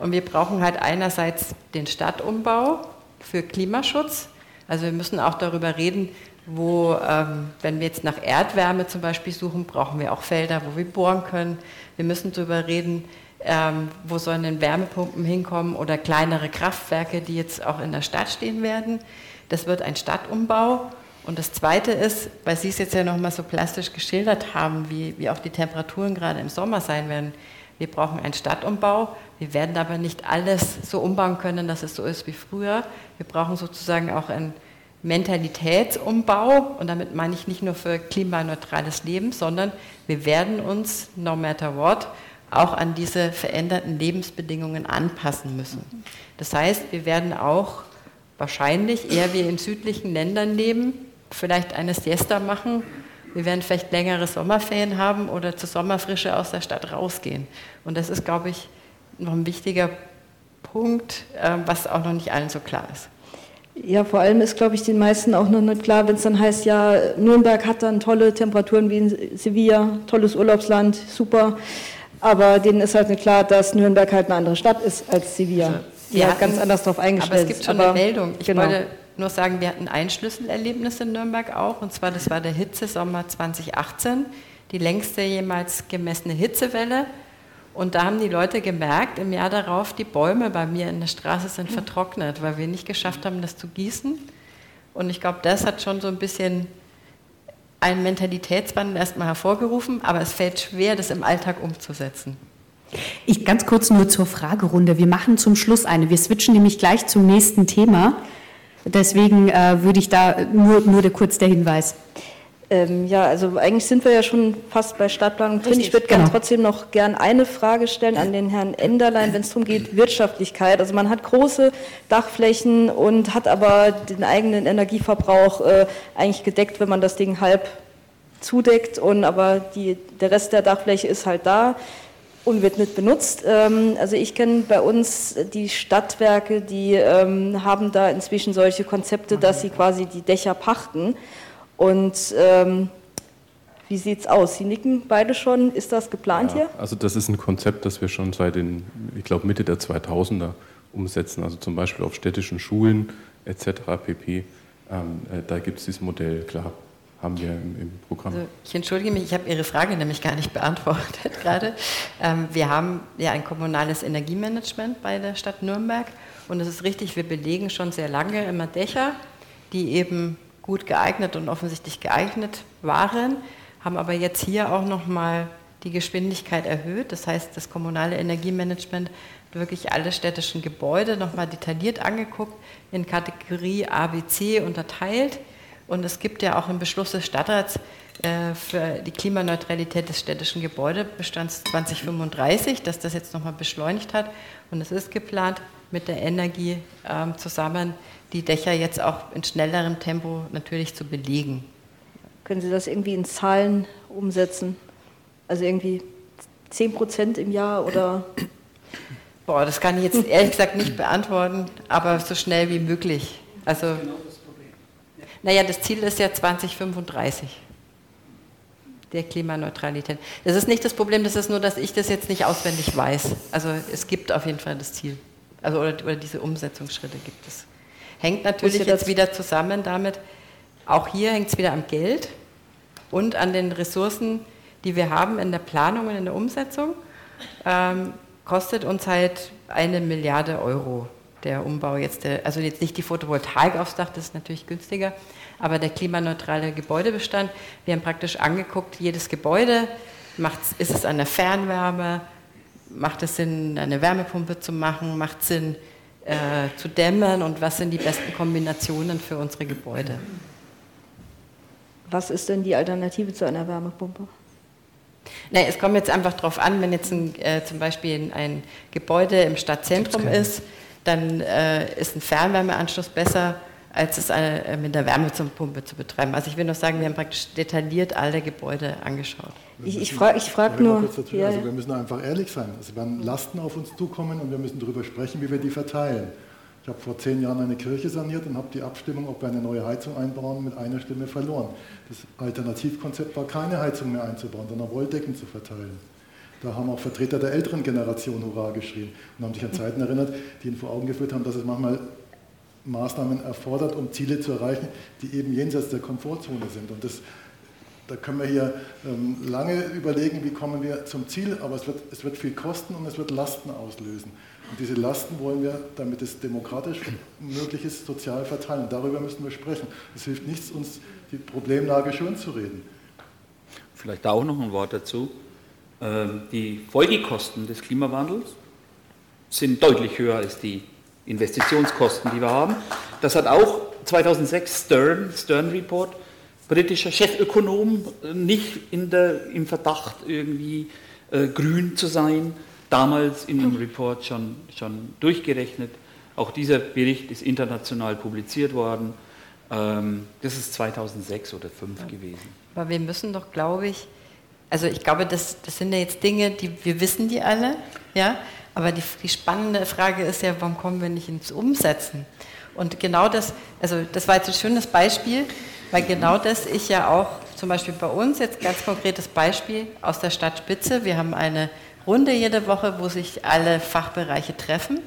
Und wir brauchen halt einerseits den Stadtumbau für Klimaschutz. Also wir müssen auch darüber reden, wo, ähm, wenn wir jetzt nach Erdwärme zum Beispiel suchen, brauchen wir auch Felder, wo wir bohren können. Wir müssen darüber reden, ähm, wo sollen denn Wärmepumpen hinkommen oder kleinere Kraftwerke, die jetzt auch in der Stadt stehen werden. Das wird ein Stadtumbau. Und das Zweite ist, weil Sie es jetzt ja nochmal so plastisch geschildert haben, wie, wie auch die Temperaturen gerade im Sommer sein werden, wir brauchen einen Stadtumbau. Wir werden aber nicht alles so umbauen können, dass es so ist wie früher. Wir brauchen sozusagen auch einen Mentalitätsumbau. Und damit meine ich nicht nur für klimaneutrales Leben, sondern wir werden uns, no matter what, auch an diese veränderten Lebensbedingungen anpassen müssen. Das heißt, wir werden auch wahrscheinlich eher wie in südlichen Ländern leben, vielleicht eine Siesta machen wir werden vielleicht längere Sommerferien haben oder zur Sommerfrische aus der Stadt rausgehen. Und das ist, glaube ich, noch ein wichtiger Punkt, ähm, was auch noch nicht allen so klar ist. Ja, vor allem ist, glaube ich, den meisten auch noch nicht klar, wenn es dann heißt, ja, Nürnberg hat dann tolle Temperaturen wie in Sevilla, tolles Urlaubsland, super. Aber denen ist halt nicht klar, dass Nürnberg halt eine andere Stadt ist als Sevilla. Also, die ja, hat ganz anders darauf eingestellt. Aber es gibt schon aber, eine Meldung. Ich genau. wollte nur sagen, wir hatten ein Schlüsselerlebnis in Nürnberg auch, und zwar das war der Hitzesommer 2018, die längste jemals gemessene Hitzewelle. Und da haben die Leute gemerkt, im Jahr darauf, die Bäume bei mir in der Straße sind vertrocknet, weil wir nicht geschafft haben, das zu gießen. Und ich glaube, das hat schon so ein bisschen einen Mentalitätswandel erstmal hervorgerufen, aber es fällt schwer, das im Alltag umzusetzen. Ich ganz kurz nur zur Fragerunde. Wir machen zum Schluss eine. Wir switchen nämlich gleich zum nächsten Thema. Deswegen äh, würde ich da nur, nur der, kurz der Hinweis. Ähm, ja, also eigentlich sind wir ja schon fast bei Stadtplanung drin. Ich würde genau. trotzdem noch gern eine Frage stellen an den Herrn Enderlein, wenn es darum geht, Wirtschaftlichkeit. Also man hat große Dachflächen und hat aber den eigenen Energieverbrauch äh, eigentlich gedeckt, wenn man das Ding halb zudeckt und aber die, der Rest der Dachfläche ist halt da und wird nicht benutzt. Ähm, also ich kenne bei uns die Stadtwerke, die ähm, haben da inzwischen solche Konzepte, dass sie quasi die Dächer pachten. Und ähm, wie sieht es aus? Sie nicken beide schon. Ist das geplant ja, hier? Also das ist ein Konzept, das wir schon seit den, ich glaube Mitte der 2000er umsetzen. Also zum Beispiel auf städtischen Schulen etc. pp. Äh, da gibt es dieses Modell, klar haben wir im, im Programm. Also ich entschuldige mich, ich habe Ihre Frage nämlich gar nicht beantwortet gerade. Ähm, wir haben ja ein kommunales Energiemanagement bei der Stadt Nürnberg und es ist richtig, wir belegen schon sehr lange immer Dächer, die eben gut geeignet und offensichtlich geeignet waren, haben aber jetzt hier auch nochmal die Geschwindigkeit erhöht. Das heißt, das kommunale Energiemanagement wirklich alle städtischen Gebäude nochmal detailliert angeguckt, in Kategorie A, B, C unterteilt und es gibt ja auch einen Beschluss des Stadtrats äh, für die Klimaneutralität des städtischen Gebäudebestands 2035, dass das jetzt nochmal beschleunigt hat. Und es ist geplant, mit der Energie ähm, zusammen die Dächer jetzt auch in schnellerem Tempo natürlich zu belegen. Können Sie das irgendwie in Zahlen umsetzen? Also irgendwie 10 Prozent im Jahr oder? Boah, das kann ich jetzt ehrlich gesagt nicht beantworten, aber so schnell wie möglich. Also naja, das Ziel ist ja 2035 der Klimaneutralität. Das ist nicht das Problem, das ist nur, dass ich das jetzt nicht auswendig weiß. Also es gibt auf jeden Fall das Ziel. Also oder, oder diese Umsetzungsschritte gibt es. Hängt natürlich jetzt wieder zusammen damit, auch hier hängt es wieder am Geld und an den Ressourcen, die wir haben in der Planung und in der Umsetzung. Ähm, kostet uns halt eine Milliarde Euro der Umbau jetzt, der, also jetzt nicht die Photovoltaik aufs Dach, das ist natürlich günstiger, aber der klimaneutrale Gebäudebestand. Wir haben praktisch angeguckt, jedes Gebäude, ist es eine Fernwärme, macht es Sinn, eine Wärmepumpe zu machen, macht es Sinn, äh, zu dämmen und was sind die besten Kombinationen für unsere Gebäude. Was ist denn die Alternative zu einer Wärmepumpe? Nee, es kommt jetzt einfach darauf an, wenn jetzt ein, äh, zum Beispiel ein, ein, Gebäude im Stadtzentrum ist, dann äh, ist ein Fernwärmeanschluss besser, als es eine, äh, mit der Wärmepumpe zu betreiben. Also ich will nur sagen, wir haben praktisch detailliert alle Gebäude angeschaut. Ich, ich frage ich frag nur. Ja. Also wir müssen einfach ehrlich sein. Es werden Lasten auf uns zukommen und wir müssen darüber sprechen, wie wir die verteilen. Ich habe vor zehn Jahren eine Kirche saniert und habe die Abstimmung, ob wir eine neue Heizung einbauen, mit einer Stimme verloren. Das Alternativkonzept war, keine Heizung mehr einzubauen, sondern Wolldecken zu verteilen. Da haben auch Vertreter der älteren Generation Hurra geschrien und haben sich an Zeiten erinnert, die ihnen vor Augen geführt haben, dass es manchmal Maßnahmen erfordert, um Ziele zu erreichen, die eben jenseits der Komfortzone sind. Und das, da können wir hier ähm, lange überlegen, wie kommen wir zum Ziel, aber es wird, es wird viel kosten und es wird Lasten auslösen. Und diese Lasten wollen wir, damit es demokratisch möglich ist, sozial verteilen. Darüber müssen wir sprechen. Es hilft nichts, uns die Problemlage schön zu reden. Vielleicht auch noch ein Wort dazu. Ähm, die Folgekosten des Klimawandels sind deutlich höher als die Investitionskosten, die wir haben. Das hat auch 2006 Stern, Stern Report, britischer Chefökonom, nicht in der, im Verdacht irgendwie äh, grün zu sein, damals in dem Report schon, schon durchgerechnet. Auch dieser Bericht ist international publiziert worden. Ähm, das ist 2006 oder 2005 ja. gewesen. Aber wir müssen doch, glaube ich, also ich glaube, das, das sind ja jetzt Dinge, die wir wissen die alle, ja. Aber die, die spannende Frage ist ja, warum kommen wir nicht ins Umsetzen? Und genau das, also das war jetzt ein schönes Beispiel, weil genau das ich ja auch, zum Beispiel bei uns, jetzt ganz konkretes Beispiel aus der Stadt Spitze, wir haben eine Runde jede Woche, wo sich alle Fachbereiche treffen.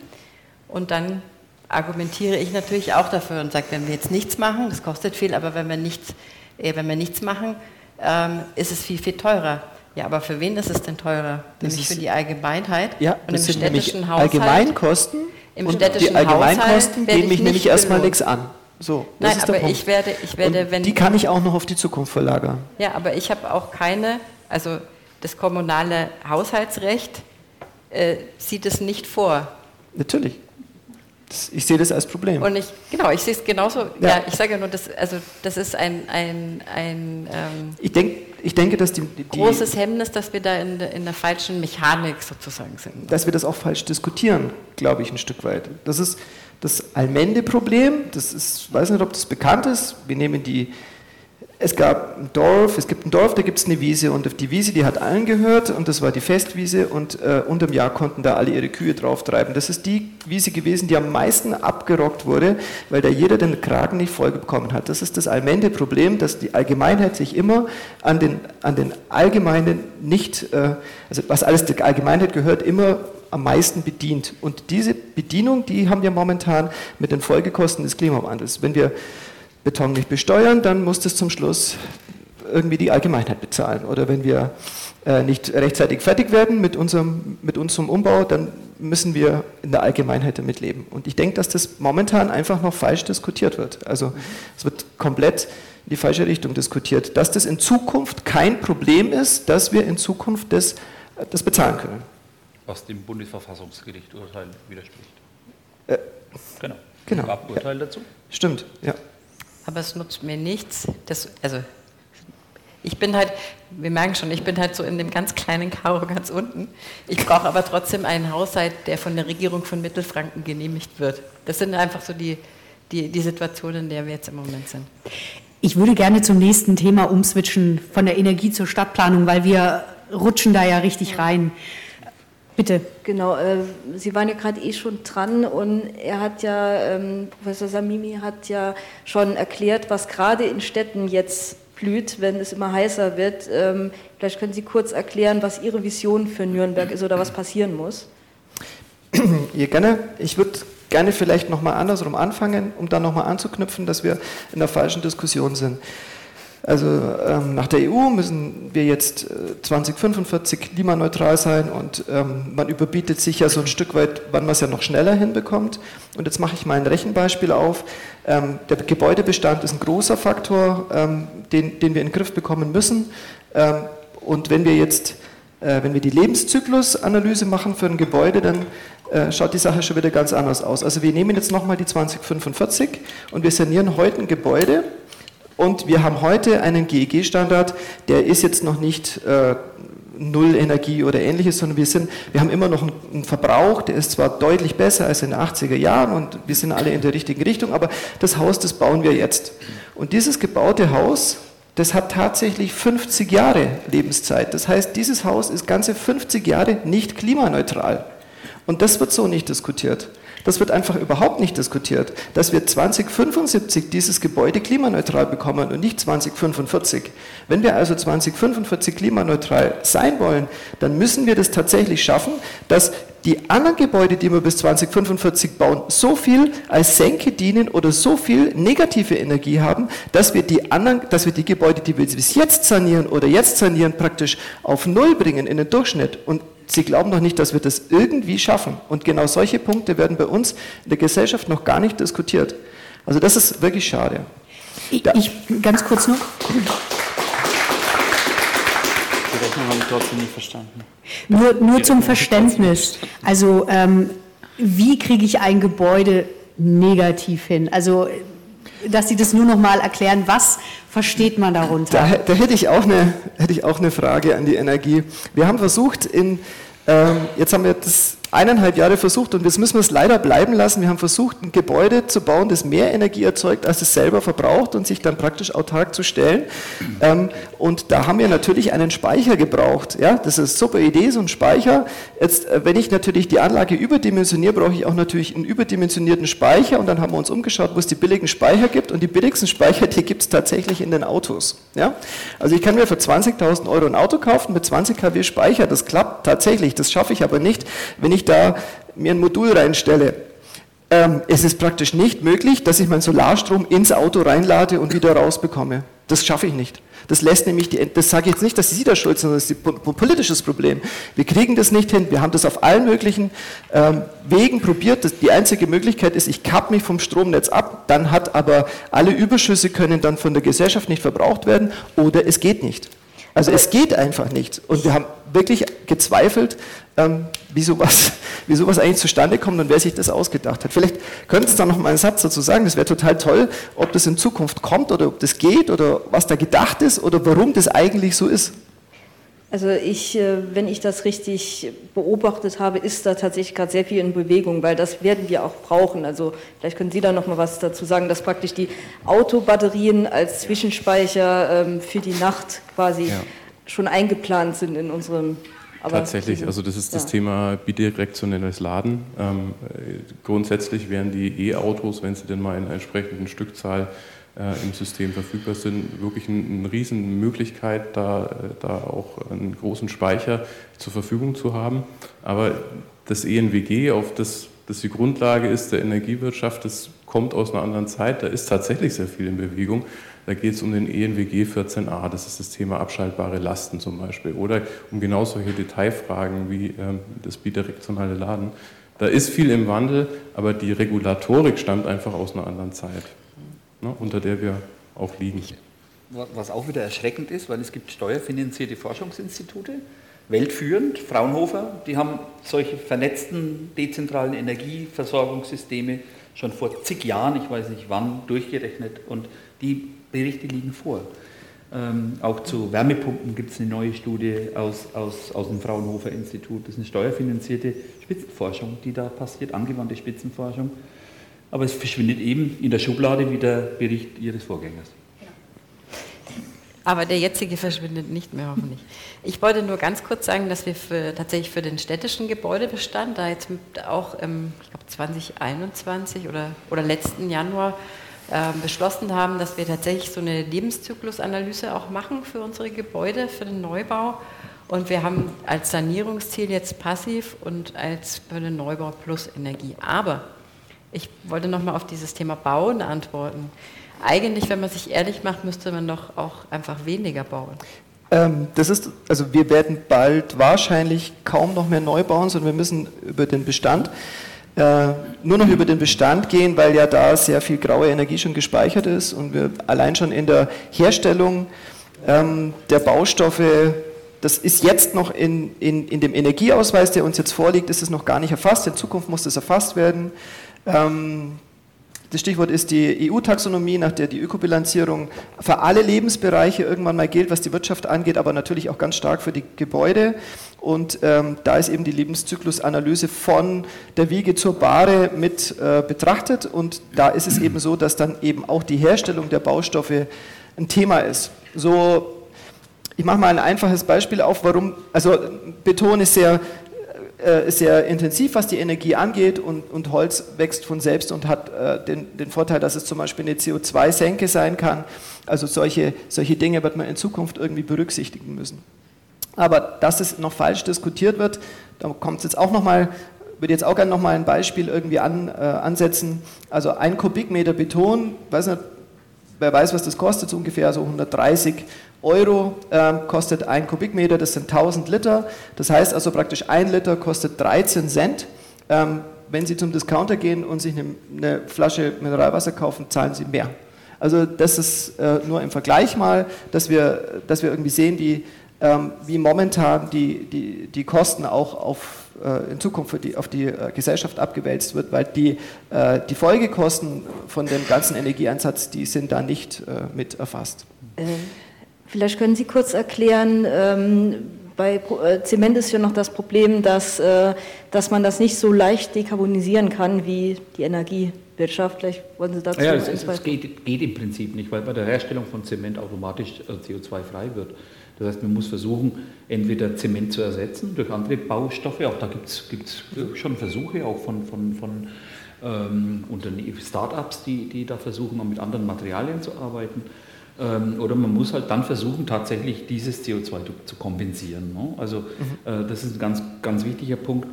Und dann argumentiere ich natürlich auch dafür und sage, wenn wir jetzt nichts machen, das kostet viel, aber wenn wir nichts, äh, wenn wir nichts machen, ähm, ist es viel, viel teurer. Ja, aber für wen ist es denn teurer? Das nämlich für die Allgemeinheit. Ja, und das im sind städtischen Haushalt. Allgemeinkosten. Im und städtischen die Allgemeinkosten gehen mich nämlich erstmal nichts an. So, Nein, aber ich werde, ich werde, und wenn die kann ich auch noch auf die Zukunft verlagern. Ja, aber ich habe auch keine, also das kommunale Haushaltsrecht äh, sieht es nicht vor. Natürlich. Ich sehe das als Problem. Und ich, genau, ich sehe es genauso. Ja. ja, ich sage ja nur, das, also, das ist ein, ein, ein ähm, ich, denk, ich denke, dass die, die großes Hemmnis, dass wir da in, in der falschen Mechanik sozusagen sind. Dass wir das auch falsch diskutieren, glaube ich, ein Stück weit. Das ist das Allmende-Problem. Das ist, ich weiß nicht, ob das bekannt ist. Wir nehmen die es gab ein Dorf, es gibt ein Dorf, da gibt es eine Wiese und auf die Wiese, die hat allen gehört und das war die Festwiese und äh, unterm Jahr konnten da alle ihre Kühe drauf treiben. Das ist die Wiese gewesen, die am meisten abgerockt wurde, weil da jeder den Kragen nicht voll bekommen hat. Das ist das allmende Problem, dass die Allgemeinheit sich immer an den, an den Allgemeinen nicht, äh, also was alles der Allgemeinheit gehört, immer am meisten bedient. Und diese Bedienung, die haben wir momentan mit den Folgekosten des Klimawandels. Wenn wir Beton nicht besteuern, dann muss das zum Schluss irgendwie die Allgemeinheit bezahlen. Oder wenn wir äh, nicht rechtzeitig fertig werden mit unserem, mit unserem Umbau, dann müssen wir in der Allgemeinheit damit leben. Und ich denke, dass das momentan einfach noch falsch diskutiert wird. Also es wird komplett in die falsche Richtung diskutiert. Dass das in Zukunft kein Problem ist, dass wir in Zukunft das, das bezahlen können. Was dem Bundesverfassungsgericht Urteil widerspricht. Äh, genau. genau. Gab Urteil dazu? Stimmt, ja. Aber es nutzt mir nichts. Das, also ich bin halt, wir merken schon, ich bin halt so in dem ganz kleinen Karo ganz unten. Ich brauche aber trotzdem einen Haushalt, der von der Regierung von Mittelfranken genehmigt wird. Das sind einfach so die, die, die Situationen, in der wir jetzt im Moment sind. Ich würde gerne zum nächsten Thema umswitchen, von der Energie zur Stadtplanung, weil wir rutschen da ja richtig rein. Bitte. Genau, äh, Sie waren ja gerade eh schon dran und er hat ja, ähm, Professor Samimi hat ja schon erklärt, was gerade in Städten jetzt blüht, wenn es immer heißer wird. Ähm, vielleicht können Sie kurz erklären, was Ihre Vision für Nürnberg ist oder was passieren muss. Ja, gerne. Ich würde gerne vielleicht nochmal andersrum anfangen, um dann nochmal anzuknüpfen, dass wir in der falschen Diskussion sind. Also ähm, nach der EU müssen wir jetzt äh, 2045 klimaneutral sein und ähm, man überbietet sich ja so ein Stück weit, wann man es ja noch schneller hinbekommt. Und jetzt mache ich mal ein Rechenbeispiel auf. Ähm, der Gebäudebestand ist ein großer Faktor, ähm, den, den wir in den Griff bekommen müssen. Ähm, und wenn wir jetzt, äh, wenn wir die Lebenszyklusanalyse machen für ein Gebäude, dann äh, schaut die Sache schon wieder ganz anders aus. Also wir nehmen jetzt nochmal die 2045 und wir sanieren heute ein Gebäude und wir haben heute einen GEG-Standard, der ist jetzt noch nicht äh, Null Energie oder ähnliches, sondern wir, sind, wir haben immer noch einen, Verbrauch, der ist zwar deutlich besser als in den 80er Jahren und wir sind alle in der richtigen Richtung, aber das Haus, das bauen wir jetzt. Und dieses gebaute Haus, das hat tatsächlich 50 Jahre Lebenszeit. Das heißt, dieses Haus ist ganze 50 Jahre nicht klimaneutral. Und das wird so nicht diskutiert. Das wird einfach überhaupt nicht diskutiert, dass wir 2075 dieses Gebäude klimaneutral bekommen und nicht 2045. Wenn wir also 2045 klimaneutral sein wollen, dann müssen wir das tatsächlich schaffen, dass die anderen Gebäude, die wir bis 2045 bauen, so viel als Senke dienen oder so viel negative Energie haben, dass wir die anderen, dass wir die Gebäude, die wir bis jetzt sanieren oder jetzt sanieren, praktisch auf Null bringen in den Durchschnitt. Und Sie glauben doch nicht, dass wir das irgendwie schaffen. Und genau solche Punkte werden bei uns in der Gesellschaft noch gar nicht diskutiert. Also das ist wirklich schade. Ich, ich ganz kurz noch. Die Rechnung habe ich trotzdem nicht verstanden. Nur, nur zum Verständnis. Also ähm, wie kriege ich ein Gebäude negativ hin? Also dass Sie das nur noch mal erklären, was versteht man darunter? Da, da hätte, ich auch eine, hätte ich auch eine Frage an die Energie. Wir haben versucht, in, ähm, jetzt haben wir das eineinhalb Jahre versucht und jetzt müssen wir es leider bleiben lassen. Wir haben versucht, ein Gebäude zu bauen, das mehr Energie erzeugt, als es selber verbraucht und sich dann praktisch autark zu stellen. Ähm, und da haben wir natürlich einen Speicher gebraucht. Ja, das ist super Idee, so ein Speicher. Jetzt, äh, wenn ich natürlich die Anlage überdimensioniere, brauche ich auch natürlich einen überdimensionierten Speicher und dann haben wir uns umgeschaut, wo es die billigen Speicher gibt und die billigsten Speicher, die gibt es tatsächlich in den Autos. Ja? Also ich kann mir für 20.000 Euro ein Auto kaufen mit 20 kW Speicher, das klappt tatsächlich, das schaffe ich aber nicht, wenn ich ich da mir ein Modul reinstelle. Ähm, es ist praktisch nicht möglich, dass ich meinen Solarstrom ins Auto reinlade und wieder rausbekomme. Das schaffe ich nicht. Das lässt nämlich die, das sage ich jetzt nicht, dass Sie da schuld sind, sondern das ist ein politisches Problem. Wir kriegen das nicht hin. Wir haben das auf allen möglichen ähm, Wegen probiert. Das, die einzige Möglichkeit ist, ich kapp mich vom Stromnetz ab, dann hat aber alle Überschüsse können dann von der Gesellschaft nicht verbraucht werden oder es geht nicht. Also es geht einfach nicht. Und wir haben wirklich gezweifelt, ähm, wie, sowas, wie sowas eigentlich zustande kommt und wer sich das ausgedacht hat. Vielleicht könnten Sie da noch mal einen Satz dazu sagen, das wäre total toll, ob das in Zukunft kommt oder ob das geht oder was da gedacht ist oder warum das eigentlich so ist. Also ich, äh, wenn ich das richtig beobachtet habe, ist da tatsächlich gerade sehr viel in Bewegung, weil das werden wir auch brauchen. Also vielleicht können Sie da noch mal was dazu sagen, dass praktisch die Autobatterien als Zwischenspeicher ähm, für die Nacht quasi ja. Schon eingeplant sind in unserem aber Tatsächlich, also das ist das Thema bidirektionelles Laden. Ähm, grundsätzlich wären die E-Autos, wenn sie denn mal in einer entsprechenden Stückzahl äh, im System verfügbar sind, wirklich eine ein riesen Möglichkeit, da, da auch einen großen Speicher zur Verfügung zu haben. Aber das ENWG, auf das, das die Grundlage ist der Energiewirtschaft, das kommt aus einer anderen Zeit, da ist tatsächlich sehr viel in Bewegung. Da geht es um den ENWG 14a, das ist das Thema abschaltbare Lasten zum Beispiel. Oder um genau solche Detailfragen wie ähm, das bidirektionale Laden. Da ist viel im Wandel, aber die Regulatorik stammt einfach aus einer anderen Zeit, ne, unter der wir auch liegen. Was auch wieder erschreckend ist, weil es gibt steuerfinanzierte Forschungsinstitute, weltführend, Fraunhofer, die haben solche vernetzten dezentralen Energieversorgungssysteme schon vor zig Jahren, ich weiß nicht wann, durchgerechnet und die Berichte liegen vor. Ähm, auch zu Wärmepumpen gibt es eine neue Studie aus, aus, aus dem Fraunhofer Institut. Das ist eine steuerfinanzierte Spitzenforschung, die da passiert, angewandte Spitzenforschung. Aber es verschwindet eben in der Schublade wie der Bericht Ihres Vorgängers. Aber der jetzige verschwindet nicht mehr, hoffentlich. Ich wollte nur ganz kurz sagen, dass wir für, tatsächlich für den städtischen Gebäudebestand, da jetzt auch im, ich glaube 2021 oder, oder letzten Januar ähm, beschlossen haben, dass wir tatsächlich so eine Lebenszyklusanalyse auch machen für unsere Gebäude, für den Neubau. Und wir haben als Sanierungsziel jetzt passiv und als für den Neubau plus Energie. Aber Ich wollte nochmal auf dieses Thema Bauen antworten. Eigentlich, wenn man sich ehrlich macht, müsste man doch auch einfach weniger bauen. Ähm, das ist, also wir werden bald wahrscheinlich kaum noch mehr neu bauen, sondern wir müssen über den Bestand nur noch über den Bestand gehen, weil ja da sehr viel graue Energie schon gespeichert ist und wir allein schon in der Herstellung ähm, der Baustoffe, das ist jetzt noch in, in, in dem Energieausweis, der uns jetzt vorliegt, ist es noch gar nicht erfasst. In Zukunft muss das erfasst werden. Das Stichwort ist die EU-Taxonomie, nach der die Ökobilanzierung für alle Lebensbereiche irgendwann mal gilt, was die Wirtschaft angeht, aber natürlich auch ganz stark für die Gebäude. Und ähm, da ist eben die Lebenszyklusanalyse von der Wiege zur Bahre mit äh, betrachtet. Und da ist es eben so, dass dann eben auch die Herstellung der Baustoffe ein Thema ist. So ich mache mal ein einfaches Beispiel auf, warum, also Beton ist sehr äh, sehr intensiv, was die Energie angeht und, und Holz wächst von selbst und hat äh, den, den, Vorteil, dass es zum Beispiel eine CO2-Senke sein kann. Also solche, solche Dinge wird man in Zukunft irgendwie berücksichtigen müssen. Aber dass es noch falsch diskutiert wird, da kommt es jetzt auch nochmal, würde jetzt auch gerne nochmal ein Beispiel irgendwie an, äh, ansetzen. Also ein Kubikmeter Beton, weiß nicht, wer weiß, was das kostet, so ungefähr so 130 Euro äh, kostet ein Kubikmeter, das sind 1000 Liter. Das heißt also praktisch ein Liter kostet 13 Cent. Ähm, wenn Sie zum Discounter gehen und sich eine, eine, Flasche Mineralwasser kaufen, zahlen Sie mehr. Also das ist äh, nur im Vergleich mal, dass wir, dass wir irgendwie sehen, wie, ähm, wie momentan die, die, die Kosten auch auf, äh, in Zukunft die, auf die äh, Gesellschaft abgewälzt wird, weil die, äh, die Folgekosten von dem ganzen Energieeinsatz, die sind da nicht äh, mit erfasst. Ähm Vielleicht können Sie kurz erklären, ähm, bei äh, Zement ist ja noch das Problem, dass, äh, dass man das nicht so leicht dekarbonisieren kann wie die Energiewirtschaft. Vielleicht wollen Sie dazu Ja, es, es, es geht, geht, im Prinzip nicht, weil bei der Herstellung von Zement automatisch äh, CO2-frei wird. Das heißt, man muss versuchen, entweder Zement zu ersetzen durch andere Baustoffe. Auch da gibt es schon Versuche, auch von, von, von ähm, Start-ups, die, die da versuchen, mit anderen Materialien zu arbeiten. Ähm, oder man muss halt dann versuchen, tatsächlich dieses CO2 zu kompensieren. Ne? Also mhm. äh, das ist ein ganz, ganz wichtiger Punkt.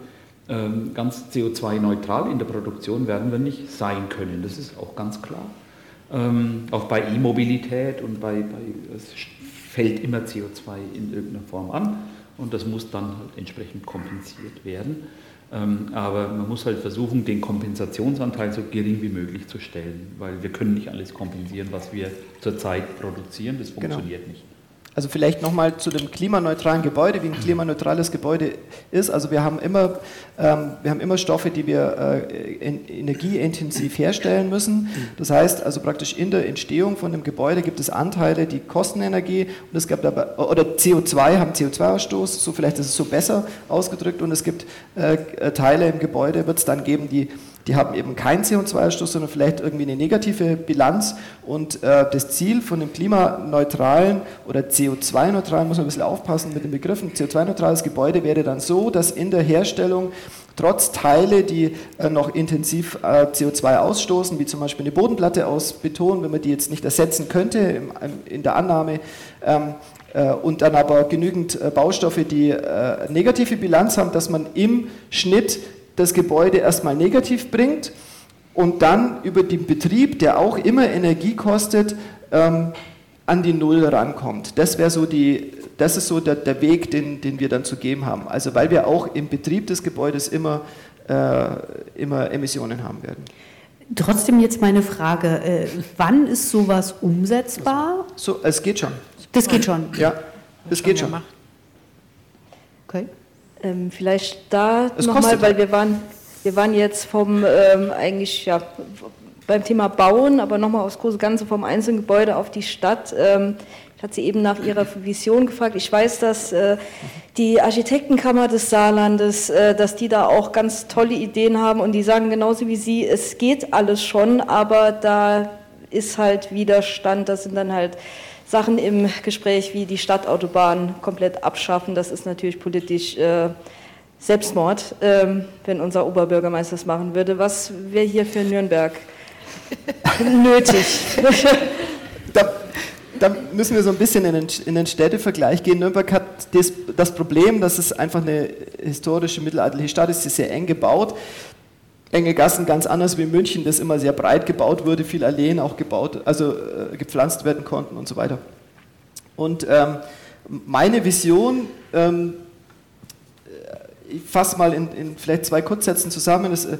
Ähm, ganz CO2-neutral in der Produktion werden wir nicht sein können. Das ist auch ganz klar. Ähm, auch bei E-Mobilität und bei, bei es fällt immer CO2 in irgendeiner Form an und das muss dann halt entsprechend kompensiert werden. Ähm, aber man muss halt versuchen, den Kompensationsanteil so gering wie möglich zu stellen, weil wir können nicht alles kompensieren, was wir zurzeit produzieren. Das genau. funktioniert genau. nicht. Also vielleicht nochmal zu dem klimaneutralen Gebäude, wie ein klimaneutrales Gebäude ist. Also wir haben immer, ähm, wir haben immer Stoffe, die wir äh, energieintensiv herstellen müssen. Das heißt also praktisch in der Entstehung von dem Gebäude gibt es Anteile, die kosten Energie und es gibt aber, oder CO2 haben CO2-Ausstoß, so vielleicht ist es so besser ausgedrückt und es gibt äh, Teile im Gebäude, wird es dann geben, die die haben eben keinen CO2-Ausstoß, sondern vielleicht irgendwie eine negative Bilanz. Und äh, das Ziel von dem klimaneutralen oder CO2-neutralen, muss man ein bisschen aufpassen mit den Begriffen, CO2-neutrales Gebäude wäre dann so, dass in der Herstellung trotz Teile, die äh, noch intensiv äh, CO2 ausstoßen, wie zum Beispiel eine Bodenplatte aus Beton, wenn man die jetzt nicht ersetzen könnte im, in der Annahme, ähm, äh, und dann aber genügend äh, Baustoffe, die äh, negative Bilanz haben, dass man im Schnitt das Gebäude erstmal negativ bringt und dann über den Betrieb, der auch immer Energie kostet, ähm, an die Null rankommt. Das wäre so die, das ist so der, der Weg, den, den wir dann zu geben haben. Also weil wir auch im Betrieb des Gebäudes immer, äh, immer Emissionen haben werden. Trotzdem jetzt meine Frage, äh, wann ist sowas umsetzbar? So, es geht schon. Das geht schon. Ja, es geht schon. Okay. Ähm, vielleicht da nochmal, weil wir waren, wir waren jetzt vom ähm, eigentlich ja, beim Thema Bauen, aber nochmal aufs große Ganze vom einzelnen Gebäude auf die Stadt. Ähm, ich hatte Sie eben nach Ihrer Vision gefragt. Ich weiß, dass äh, die Architektenkammer des Saarlandes, äh, dass die da auch ganz tolle Ideen haben und die sagen genauso wie Sie, es geht alles schon, aber da ist halt Widerstand, das sind dann halt Sachen im Gespräch wie die Stadtautobahn komplett abschaffen. Das ist natürlich politisch äh, Selbstmord, ähm, wenn unser Oberbürgermeister das machen würde. Was wäre hier für Nürnberg nötig? da, da, müssen wir so ein bisschen in den, in den Städtevergleich gehen. Nürnberg hat das, das, Problem, dass es einfach eine historische mittelalterliche Stadt ist, sie ist sehr eng gebaut. Enge Gassen ganz anders wie in München, das immer sehr breit gebaut wurde, viel Alleen auch gebaut, also äh, gepflanzt werden konnten und so weiter. Und ähm, meine Vision, ähm, ich fasse mal in, in, vielleicht zwei Kurzsätzen zusammen, ist, äh,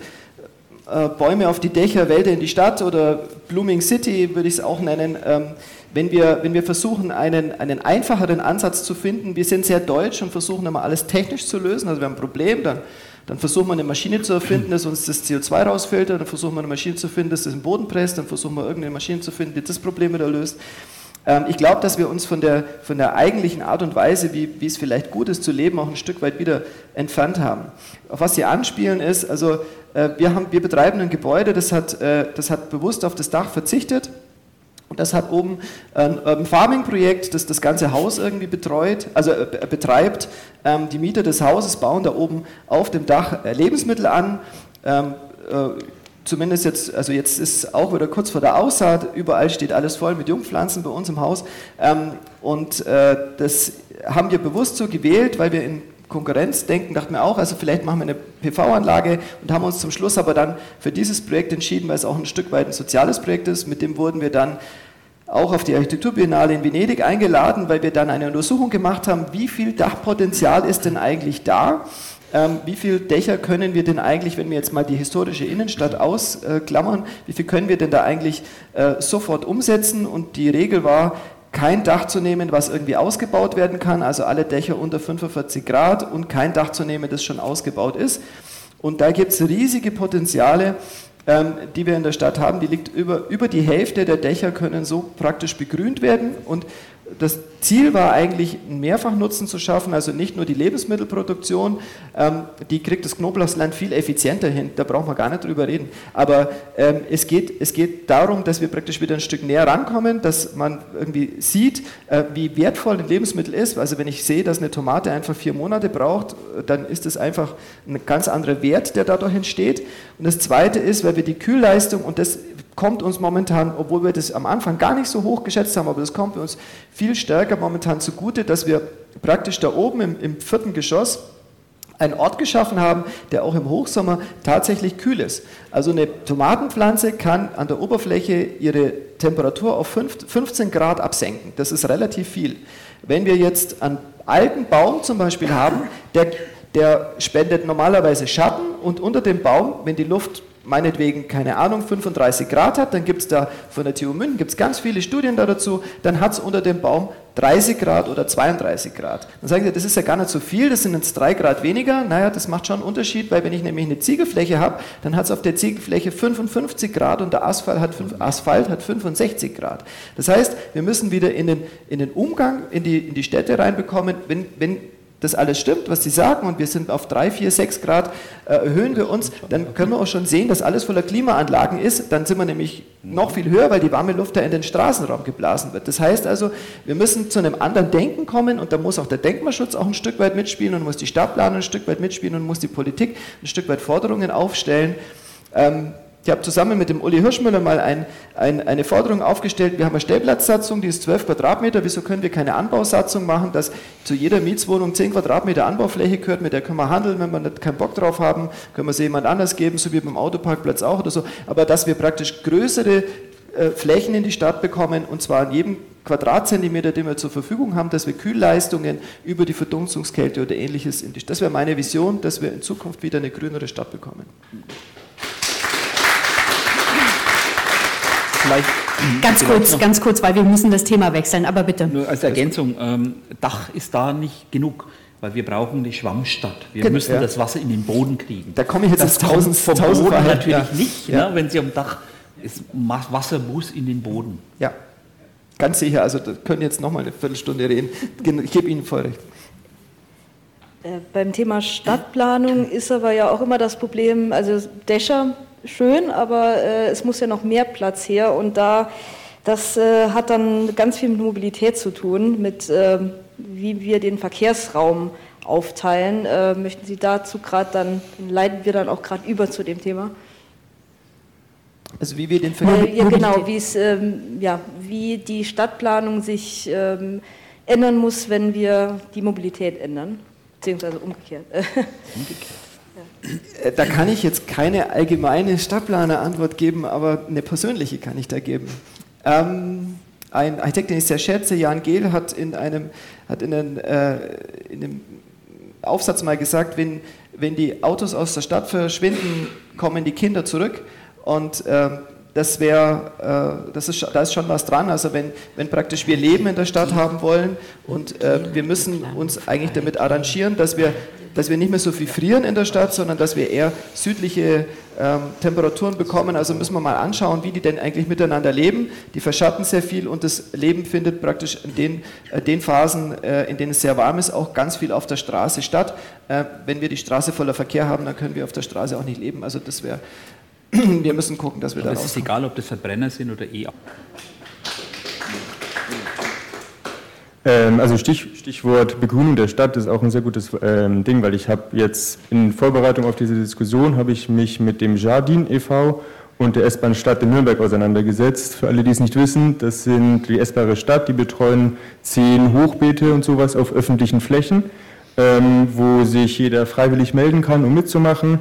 äh, Bäume auf die Dächer, Wälder in die Stadt oder Blooming City würde ich es auch nennen. Ähm, wenn, wir, wenn wir versuchen, einen, einen einfacheren Ansatz zu finden, wir sind sehr deutsch und versuchen immer alles technisch zu lösen, also wir haben ein Problem, dann, dann versuchen wir eine Maschine zu erfinden, dass uns das CO2 rausfiltert, dann versuchen wir eine Maschine zu finden, dass das den Boden presst, dann versuchen wir irgendeine Maschine zu finden, die das Problem wieder löst. Ähm, ich glaube, dass wir uns von der, von der eigentlichen Art und Weise, wie, wie es vielleicht gut ist zu leben, auch ein Stück weit wieder entfernt haben. Auf was Sie anspielen ist, also äh, wir, haben, wir betreiben ein Gebäude, das hat, äh, das hat bewusst auf das Dach verzichtet. Und das hat oben ein Farming-Projekt, das das ganze Haus irgendwie betreut, also äh, betreibt. Ähm, die Mieter des Hauses bauen da oben auf dem Dach Lebensmittel an ähm, zumindest jetzt, also jetzt ist auch wieder kurz vor der Aussaat, überall steht alles voll mit Jungpflanzen bei uns im Haus. Ähm, und äh, das haben wir bewusst so gewählt, weil wir in Konkurrenz denken, dachten wir auch, also vielleicht machen wir eine PV-Anlage und haben uns zum Schluss aber dann für dieses Projekt entschieden, weil es auch ein Stück weit ein soziales Projekt ist. Mit dem wurden wir dann auch auf die Architekturbiennale in Venedig eingeladen, weil wir dann eine Untersuchung gemacht haben, wie viel Dachpotenzial ist denn eigentlich da ähm, wie viele Dächer können wir denn eigentlich, wenn wir jetzt mal die historische Innenstadt ausklammern, wie viel können wir denn da eigentlich äh, sofort umsetzen? Und die Regel war, kein Dach zu nehmen, was irgendwie ausgebaut werden kann, also alle Dächer unter 45 Grad und kein Dach zu nehmen, das schon ausgebaut ist. Und da gibt es riesige Potenziale, ähm, die wir in der Stadt haben. Die liegt über, über die Hälfte der Dächer können so praktisch begrünt werden und das Ziel war eigentlich, einen Mehrfachnutzen zu schaffen, also nicht nur die Lebensmittelproduktion, ähm, die kriegt das Knoblauchsland viel effizienter hin, da braucht man gar nicht drüber reden. Aber ähm, es, geht, es geht darum, dass wir praktisch wieder ein Stück näher rankommen, dass man irgendwie sieht, äh, wie wertvoll ein Lebensmittel ist. Also wenn ich sehe, dass eine Tomate einfach vier Monate braucht, dann ist das einfach ein ganz anderer Wert, der dadurch entsteht. Und das Zweite ist, weil wir die Kühlleistung, und das kommt uns momentan, obwohl wir das am Anfang gar nicht so hoch geschätzt haben, aber das kommt uns viel stärker momentan zugute, dass wir praktisch da oben im, im vierten Geschoss einen Ort geschaffen haben, der auch im Hochsommer tatsächlich kühl ist. Also eine Tomatenpflanze kann an der Oberfläche ihre Temperatur auf 15 Grad absenken. Das ist relativ viel. Wenn wir jetzt einen alten Baum zum Beispiel haben, der, der spendet normalerweise Schatten und unter dem Baum, wenn die Luft meinetwegen, keine Ahnung, 35 Grad hat, dann gibt es da von der TU München gibt's ganz viele Studien da dazu, dann hat es unter dem Baum 30 Grad oder 32 Grad. Dann sagen sie, das ist ja gar nicht so viel, das sind jetzt 3 Grad weniger. Naja, das macht schon einen Unterschied, weil wenn ich nämlich eine Ziegelfläche habe, dann hat es auf der Ziegelfläche 55 Grad und der Asphalt hat, Asphalt hat 65 Grad. Das heißt, wir müssen wieder in den, in den Umgang in die, in die Städte reinbekommen, wenn, wenn das alles stimmt, was Sie sagen, und wir sind auf 3, 4, 6 Grad, äh, erhöhen wir uns, dann können wir auch schon sehen, dass alles voller Klimaanlagen ist. Dann sind wir nämlich noch viel höher, weil die warme Luft da in den Straßenraum geblasen wird. Das heißt also, wir müssen zu einem anderen Denken kommen und da muss auch der Denkmalschutz auch ein Stück weit mitspielen und muss die Stadtplanung ein Stück weit mitspielen und muss die Politik ein Stück weit Forderungen aufstellen. Ähm, ich habe zusammen mit dem Uli Hirschmüller mal ein, ein, eine Forderung aufgestellt. Wir haben eine Stellplatzsatzung, die ist 12 Quadratmeter. Wieso können wir keine Anbausatzung machen, dass zu jeder Mietswohnung 10 Quadratmeter Anbaufläche gehört? Mit der können wir handeln. Wenn wir nicht keinen Bock drauf haben, können wir sie jemand anders geben, so wie beim Autoparkplatz auch oder so. Aber dass wir praktisch größere äh, Flächen in die Stadt bekommen und zwar an jedem Quadratzentimeter, den wir zur Verfügung haben, dass wir Kühlleistungen über die Verdunstungskälte oder ähnliches in die Stadt. Das wäre meine Vision, dass wir in Zukunft wieder eine grünere Stadt bekommen. Vielleicht ganz kurz, ganz kurz, weil wir müssen das Thema wechseln, aber bitte. Nur als Ergänzung, ähm, Dach ist da nicht genug, weil wir brauchen die Schwammstadt. Wir genau, müssen ja. das Wasser in den Boden kriegen. Da komme ich jetzt das tausend vom tausend Boden natürlich ja. nicht, ja. Ne, wenn Sie am Dach ist, Wasser muss in den Boden. Ja, ganz sicher. Also da können jetzt noch mal eine Viertelstunde reden. Ich gebe Ihnen voll recht. Äh, beim Thema Stadtplanung ist aber ja auch immer das Problem, also Dächer schön, aber äh, es muss ja noch mehr Platz her und da das äh, hat dann ganz viel mit Mobilität zu tun, mit äh, wie wir den Verkehrsraum aufteilen. Äh, möchten Sie dazu gerade dann, leiten wir dann auch gerade über zu dem Thema? Also wie wir den Verkehr... Ja, genau, ähm, ja, wie die Stadtplanung sich ähm, ändern muss, wenn wir die Mobilität ändern, beziehungsweise umgekehrt. Umgekehrt. Äh, da kann ich jetzt keine allgemeine Stadtplaner-Antwort geben, aber eine persönliche kann ich da geben. Ähm, ein Architekt, den ich sehr schätze, Jan Gehl, hat in einem, hat in einem, äh, in einem Aufsatz mal gesagt, wenn, wenn die Autos aus der Stadt verschwinden, kommen die Kinder zurück. Und äh, das wäre, äh, ist, da ist schon was dran. Also wenn, wenn praktisch wir Leben in der Stadt haben wollen und äh, wir müssen uns eigentlich damit arrangieren, dass wir dass wir nicht mehr so viel frieren in der Stadt, sondern dass wir eher südliche ähm, Temperaturen bekommen. Also müssen wir mal anschauen, wie die denn eigentlich miteinander leben. Die verschatten sehr viel und das Leben findet praktisch in den, äh, den Phasen, äh, in denen es sehr warm ist, auch ganz viel auf der Straße statt. Äh, wenn wir die Straße voller Verkehr haben, dann können wir auf der Straße auch nicht leben. Also das wäre, wir müssen gucken, dass wir Aber da Es ist egal, ob das Verbrenner sind oder E. also Stich, Stichwort Begrünung der Stadt ist auch ein sehr gutes ähm, Ding, weil ich habe jetzt in Vorbereitung auf diese Diskussion habe ich mich mit dem Jardin e.V. und der S-Bahn Stadt in Nürnberg auseinandergesetzt. Für alle, die es nicht wissen, das sind die S-Bahn Stadt, die betreuen zehn Hochbeete und sowas auf öffentlichen Flächen, ähm, wo sich jeder freiwillig melden kann, um mitzumachen.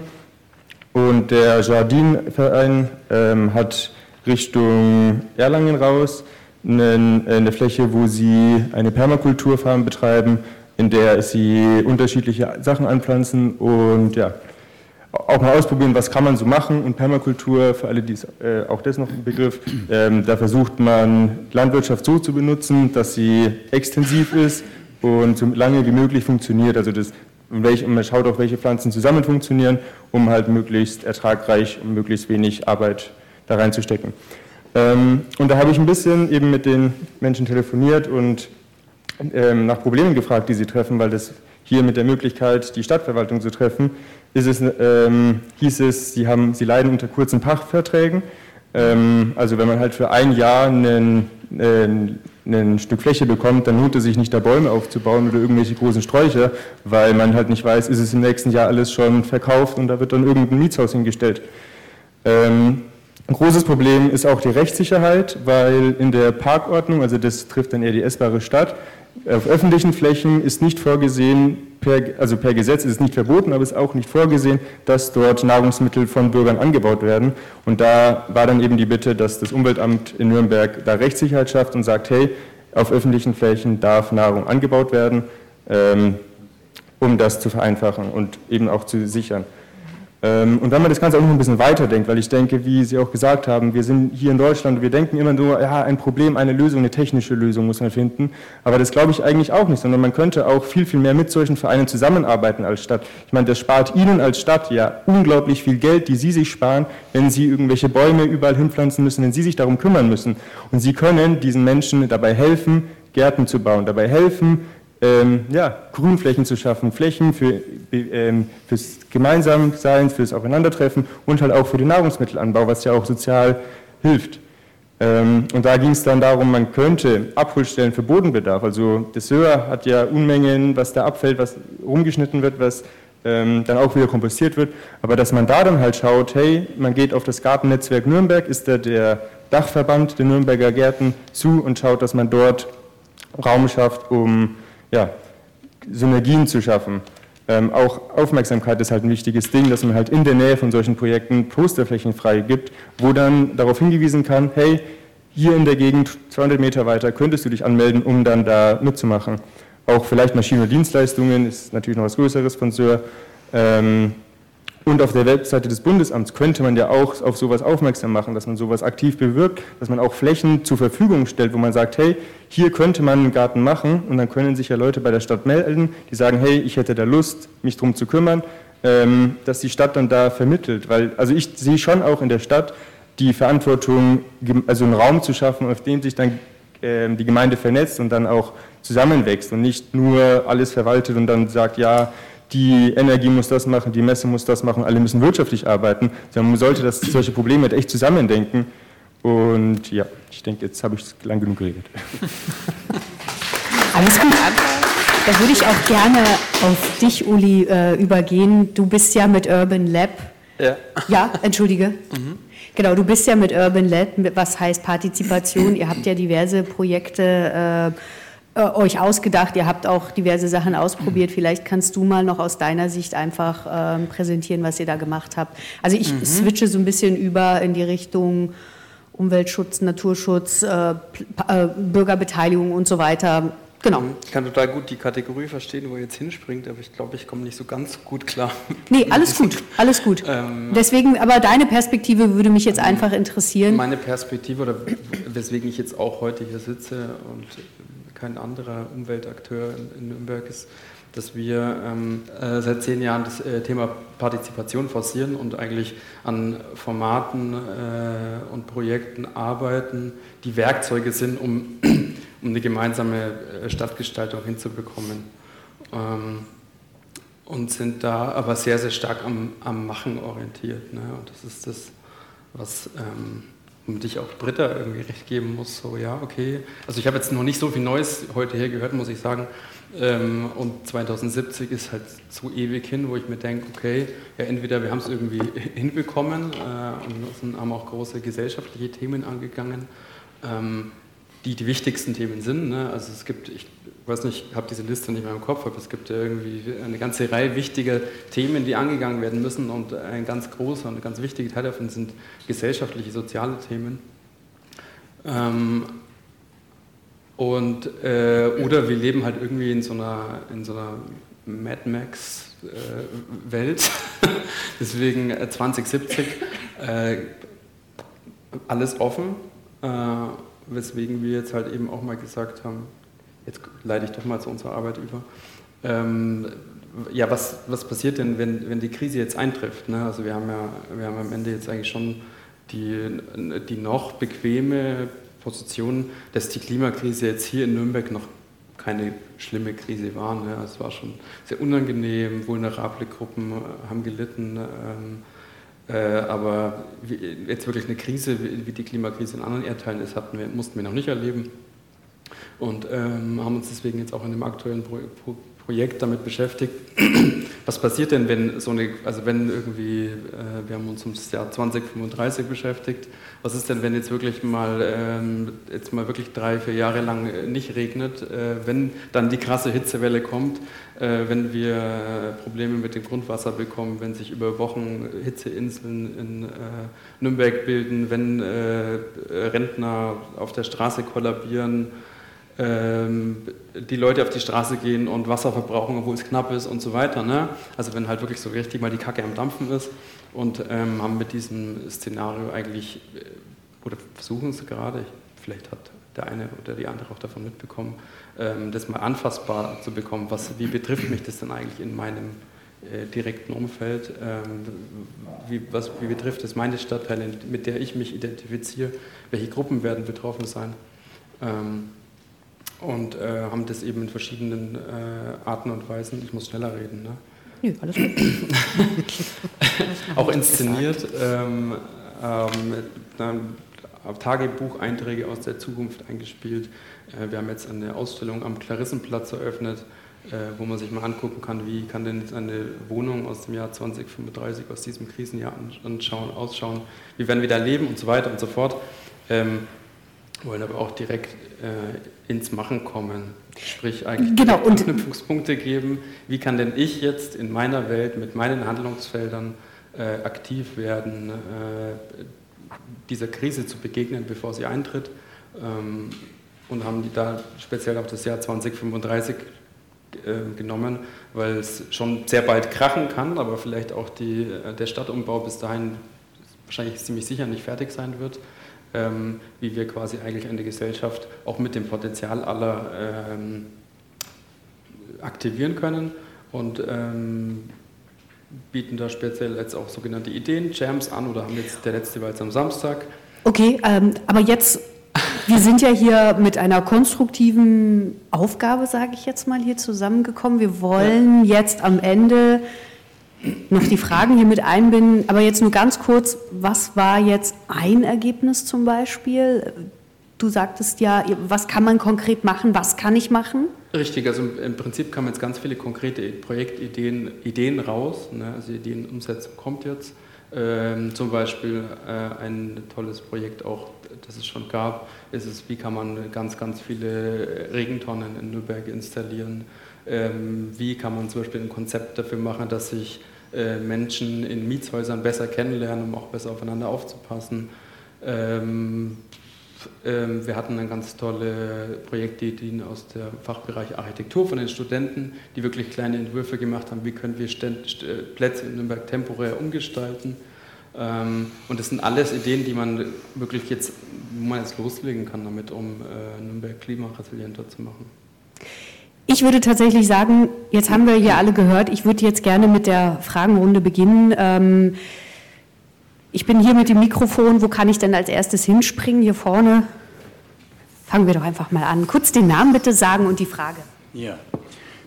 Und der Jardin-Verein ähm, hat Richtung Erlangen raus eine, Fläche, wo sie eine Permakulturfarm betreiben, in der sie unterschiedliche Sachen anpflanzen und ja, auch mal ausprobieren, was kann man so machen. Und Permakultur, für alle, die es, äh, auch das noch ein Begriff, ähm, da versucht man Landwirtschaft so zu benutzen, dass sie extensiv ist und so lange wie möglich funktioniert. Also das, man schaut auch, welche Pflanzen zusammen funktionieren, um halt möglichst ertragreich und möglichst wenig Arbeit da reinzustecken. Ähm, und da habe ich ein bisschen eben mit den Menschen telefoniert und ähm, nach Problemen gefragt, die sie treffen, weil das hier mit der Möglichkeit, die Stadtverwaltung zu treffen, ist es, ähm, hieß es, sie, haben, sie leiden unter kurzen Pachtverträgen. Ähm, also wenn man halt für ein Jahr einen, einen, ein Stück Fläche bekommt, dann lohnt es sich nicht, da Bäume aufzubauen oder irgendwelche großen Sträucher, weil man halt nicht weiß, ist es im nächsten Jahr alles schon verkauft und da wird dann irgendein Mietshaus hingestellt. Ähm, ein großes Problem ist auch die Rechtssicherheit, weil in der Parkordnung, also das trifft dann eher die essbare Stadt, auf öffentlichen Flächen ist nicht vorgesehen, per, also per Gesetz ist es nicht verboten, aber es ist auch nicht vorgesehen, dass dort Nahrungsmittel von Bürgern angebaut werden. Und da war dann eben die Bitte, dass das Umweltamt in Nürnberg da Rechtssicherheit schafft und sagt, hey, auf öffentlichen Flächen darf Nahrung angebaut werden, ähm, um das zu vereinfachen und eben auch zu sichern. Ähm, und wenn man das Ganze auch noch ein bisschen weiterdenkt, weil ich denke, wie Sie auch gesagt haben, wir sind hier in Deutschland, wir denken immer nur, ja, ein Problem, eine Lösung, eine technische Lösung muss man finden. Aber das glaube ich eigentlich auch nicht, sondern man könnte auch viel, viel mehr mit solchen Vereinen zusammenarbeiten als Stadt. Ich meine, das spart Ihnen als Stadt ja unglaublich viel Geld, die Sie sich sparen, wenn Sie irgendwelche Bäume überall hinpflanzen müssen, wenn Sie sich darum kümmern müssen. Und Sie können diesen Menschen dabei helfen, Gärten zu bauen, dabei helfen, ähm, ja, Grünflächen zu schaffen, Flächen für, ähm, fürs Gemeinsamsein, fürs Aufeinandertreffen und halt auch für den Nahrungsmittelanbau, was ja auch sozial hilft. Ähm, und da ging es dann darum, man könnte Abholstellen für Bodenbedarf, also das Söhr hat ja Unmengen, was da abfällt, was rumgeschnitten wird, was ähm, dann auch wieder kompostiert wird, aber dass man da dann halt schaut, hey, man geht auf das Gartennetzwerk Nürnberg, ist da der Dachverband der Nürnberger Gärten zu und schaut, dass man dort Raum schafft, um ja, Synergien zu schaffen. Ähm, auch Aufmerksamkeit ist halt ein wichtiges Ding, dass man halt in der Nähe von solchen Projekten Posterflächen frei gibt, wo dann darauf hingewiesen kann, hey, hier in der Gegend 200 Meter weiter könntest du dich anmelden, um dann da mitzumachen. Auch vielleicht Maschinen- und Dienstleistungen ist natürlich noch was Größeres von Sör. Ähm, und auf der Webseite des Bundesamts könnte man ja auch auf sowas aufmerksam machen, dass man sowas aktiv bewirkt, dass man auch Flächen zur Verfügung stellt, wo man sagt, hey, hier könnte man einen Garten machen und dann können sich ja Leute bei der Stadt melden, die sagen, hey, ich hätte da Lust, mich darum zu kümmern, ähm, dass die Stadt dann da vermittelt. Weil, also ich sehe schon auch in der Stadt die Verantwortung, also einen Raum zu schaffen, auf dem sich dann ähm, die Gemeinde vernetzt und dann auch zusammenwächst und nicht nur alles verwaltet und dann sagt, ja, die Energie muss das machen, die Messe muss das machen, alle müssen wirtschaftlich arbeiten, sondern man sollte das, solche Probleme halt echt zusammendenken. Und ja, ich denke, jetzt habe ich lang genug geredet. Alles gut. Da würde ich auch gerne auf dich, Uli, äh, übergehen. Du bist ja mit Urban Lab. Ja. Ja, entschuldige. Mhm. Genau, du bist ja mit Urban Lab, was heißt Partizipation. Ihr habt ja diverse Projekte. Äh, äh, euch ausgedacht, ihr habt auch diverse Sachen ausprobiert. Vielleicht kannst du mal noch aus deiner Sicht einfach ähm, präsentieren, was ihr da gemacht habt. Also ich mhm. switche so ein bisschen über in die Richtung Umweltschutz, Naturschutz, äh, äh, Bürgerbeteiligung und so weiter. Genau. Ich kann total gut die Kategorie verstehen, wo ihr jetzt hinspringt, aber ich glaube, ich komme nicht so ganz gut klar. Nee, alles gut, alles gut. Ähm, Deswegen, aber deine Perspektive würde mich jetzt einfach interessieren. Meine Perspektive oder weswegen ich jetzt auch heute hier sitze und kein anderer Umweltakteur in, Nürnberg ist, dass wir ähm, äh, seit zehn Jahren das äh, Thema Partizipation forcieren und eigentlich an Formaten äh, und Projekten arbeiten, die Werkzeuge sind, um, um eine gemeinsame äh, Stadtgestaltung hinzubekommen. Ähm, und sind da aber sehr, sehr stark am, am Machen orientiert. Ne? Und das ist das, was ähm, womit ich auch Britta irgendwie recht geben muss, so ja, okay. Also ich habe jetzt noch nicht so viel Neues heute hier gehört, muss ich sagen. Ähm, und 2070 ist halt so ewig hin, wo ich mir denke, okay, ja entweder wir haben es irgendwie hinbekommen äh, und haben auch große gesellschaftliche Themen angegangen, ähm, die die wichtigsten Themen sind. Ne? Also es gibt, ich weiß nicht, ich habe diese Liste nicht mehr im Kopf, aber es gibt ja irgendwie eine ganze Reihe wichtiger Themen, die angegangen werden müssen und ein ganz großer und ganz wichtiger Teil davon sind gesellschaftliche, soziale Themen. Ähm, und, äh, oder wir leben halt irgendwie in so einer, in so einer Mad Max äh. Deswegen 2070 äh, äh, alles offen, äh, weswegen wir jetzt halt eben auch mal gesagt haben, jetzt leite ich doch mal zu unserer Arbeit über. Ähm, ja, was, was passiert denn, wenn, wenn die Krise jetzt eintrifft? Ne? Also wir haben ja wir haben am Ende jetzt eigentlich schon die, die noch bequeme Position, dass die Klimakrise jetzt hier in Nürnberg noch keine schlimme Krise war. Ne? Es war schon sehr unangenehm, vulnerable Gruppen haben gelitten. Ähm, äh, aber wie, jetzt wirklich eine Krise, wie, wie die Klimakrise in anderen Erdteilen ist, hatten wir, mussten wir noch nicht erleben und ähm, haben uns deswegen jetzt auch in dem aktuellen Pro Pro Projekt damit beschäftigt. Was passiert denn, wenn so eine, also wenn irgendwie, äh, wir haben uns ums Jahr 2035 beschäftigt, was ist denn, wenn jetzt wirklich mal, ähm, jetzt mal wirklich drei, vier Jahre lang äh, nicht regnet, äh, wenn dann die krasse Hitzewelle kommt, äh, wenn wir Probleme mit dem Grundwasser bekommen, wenn sich über Wochen Hitzeinseln in äh, Nürnberg bilden, wenn äh, Rentner auf der Straße kollabieren, die Leute auf die Straße gehen und Wasser verbrauchen, obwohl es knapp ist und so weiter. Ne? Also wenn halt wirklich so richtig mal die Kacke am Dampfen ist und ähm, haben mit diesem Szenario eigentlich, äh, oder versuchen es gerade, vielleicht hat der eine oder die andere auch davon mitbekommen, ähm, das mal anfassbar zu bekommen. Was, wie betrifft mich das denn eigentlich in meinem äh, direkten Umfeld? Ähm, wie, was, wie betrifft es meine Stadtteile, mit der ich mich identifiziere? Welche Gruppen werden betroffen sein? Ähm, und äh, haben das eben in verschiedenen äh, Arten und Weisen, ich muss schneller reden, ne? Nö, alles gut. auch inszeniert, ähm, ähm, Tagebucheinträge aus der Zukunft eingespielt. Äh, wir haben jetzt eine Ausstellung am Klarissenplatz eröffnet, äh, wo man sich mal angucken kann, wie kann denn jetzt eine Wohnung aus dem Jahr 2035, aus diesem Krisenjahr anschauen, ausschauen, wie werden wir da leben und so weiter und so fort. Ähm, wollen aber auch direkt äh, ins Machen kommen. Sprich, eigentlich genau, Anknüpfungspunkte geben. Wie kann denn ich jetzt in meiner Welt mit meinen Handlungsfeldern äh, aktiv werden, äh, dieser Krise zu begegnen, bevor sie eintritt? Ähm, und haben die da speziell auf das Jahr 2035 äh, genommen, weil es schon sehr bald krachen kann, aber vielleicht auch die, äh, der Stadtumbau bis dahin wahrscheinlich ziemlich sicher nicht fertig sein wird ähm, wie wir quasi eigentlich eine Gesellschaft auch mit dem Potenzial aller ähm, aktivieren können und ähm, bieten da speziell jetzt auch sogenannte Ideen-Jams an oder haben jetzt, der letzte war jetzt am Samstag. Okay, ähm, aber jetzt, wir sind ja hier mit einer konstruktiven Aufgabe, sage ich jetzt mal, hier zusammengekommen. Wir wollen jetzt am Ende noch die Fragen hier mit einbinden. Aber jetzt nur ganz kurz, was war jetzt ein Ergebnis zum Beispiel? Du sagtest ja, was kann man konkret machen, was kann ich machen? Richtig, also im Prinzip kamen jetzt ganz viele konkrete Projektideen Ideen raus. Ne? Also Ideenumsetzung kommt jetzt. Ähm, zum Beispiel äh, ein tolles Projekt auch, das es schon gab, ist es, wie kann man ganz, ganz viele Regentonnen in Nürnberg installieren. Ähm, wie kann man zum Beispiel ein Konzept dafür machen, dass sich Menschen in Mietshäusern besser kennenlernen, um auch besser aufeinander aufzupassen. Ähm, ähm, wir hatten eine ganz tolle Projektideen aus dem Fachbereich Architektur von den Studenten, die wirklich kleine Entwürfe gemacht haben, wie können wir Plätze in Nürnberg temporär umgestalten. Ähm, und das sind alles Ideen, die man wirklich jetzt, wo man jetzt loslegen kann damit, um äh, Nürnberg klimaresilienter zu machen. Ich würde tatsächlich sagen, jetzt haben wir hier alle gehört, ich würde jetzt gerne mit der Fragenrunde beginnen. Ähm, ich bin hier mit dem Mikrofon, wo kann ich denn als erstes hinspringen? Hier vorne. Fangen wir doch einfach mal an. Kurz den Namen bitte sagen und die Frage. Ja.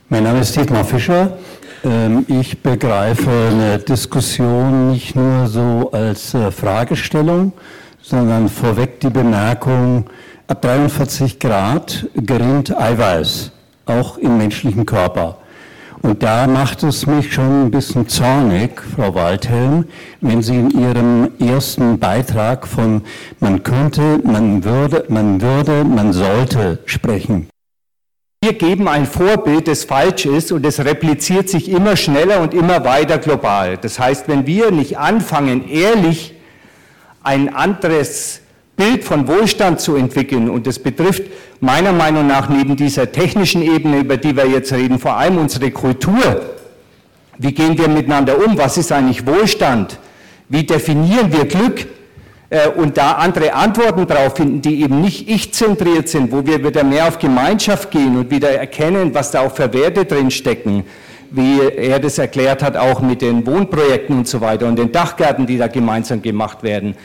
Mein Name ist Dietmar Fischer. Ähm, ich begreife eine Diskussion nicht nur so als äh, Fragestellung, sondern vorweg die Bemerkung, ab 43 Grad gerinnt Eiweiß auch im menschlichen Körper. Und da macht es mich schon ein bisschen zornig, Frau Waldhelm, wenn Sie in Ihrem ersten Beitrag von man könnte, man würde, man würde, man sollte sprechen. Wir geben ein Vorbild, das falsch ist und es repliziert sich immer schneller und immer weiter global. Das heißt, wenn wir nicht anfangen, ehrlich ein anderes Bild von Wohlstand zu entwickeln. Und das betrifft meiner Meinung nach neben dieser technischen Ebene, über die wir jetzt reden, vor allem unsere Kultur. Wie gehen wir miteinander um? Was ist eigentlich Wohlstand? Wie definieren wir Glück? Äh, und da andere Antworten drauf finden, die eben nicht ich-zentriert sind, wo wir wieder mehr auf Gemeinschaft gehen und wieder erkennen, was da auch für Werte drin stecken, wie er das erklärt hat, auch mit den Wohnprojekten und so weiter und den Dachgärten, die da gemeinsam gemacht werden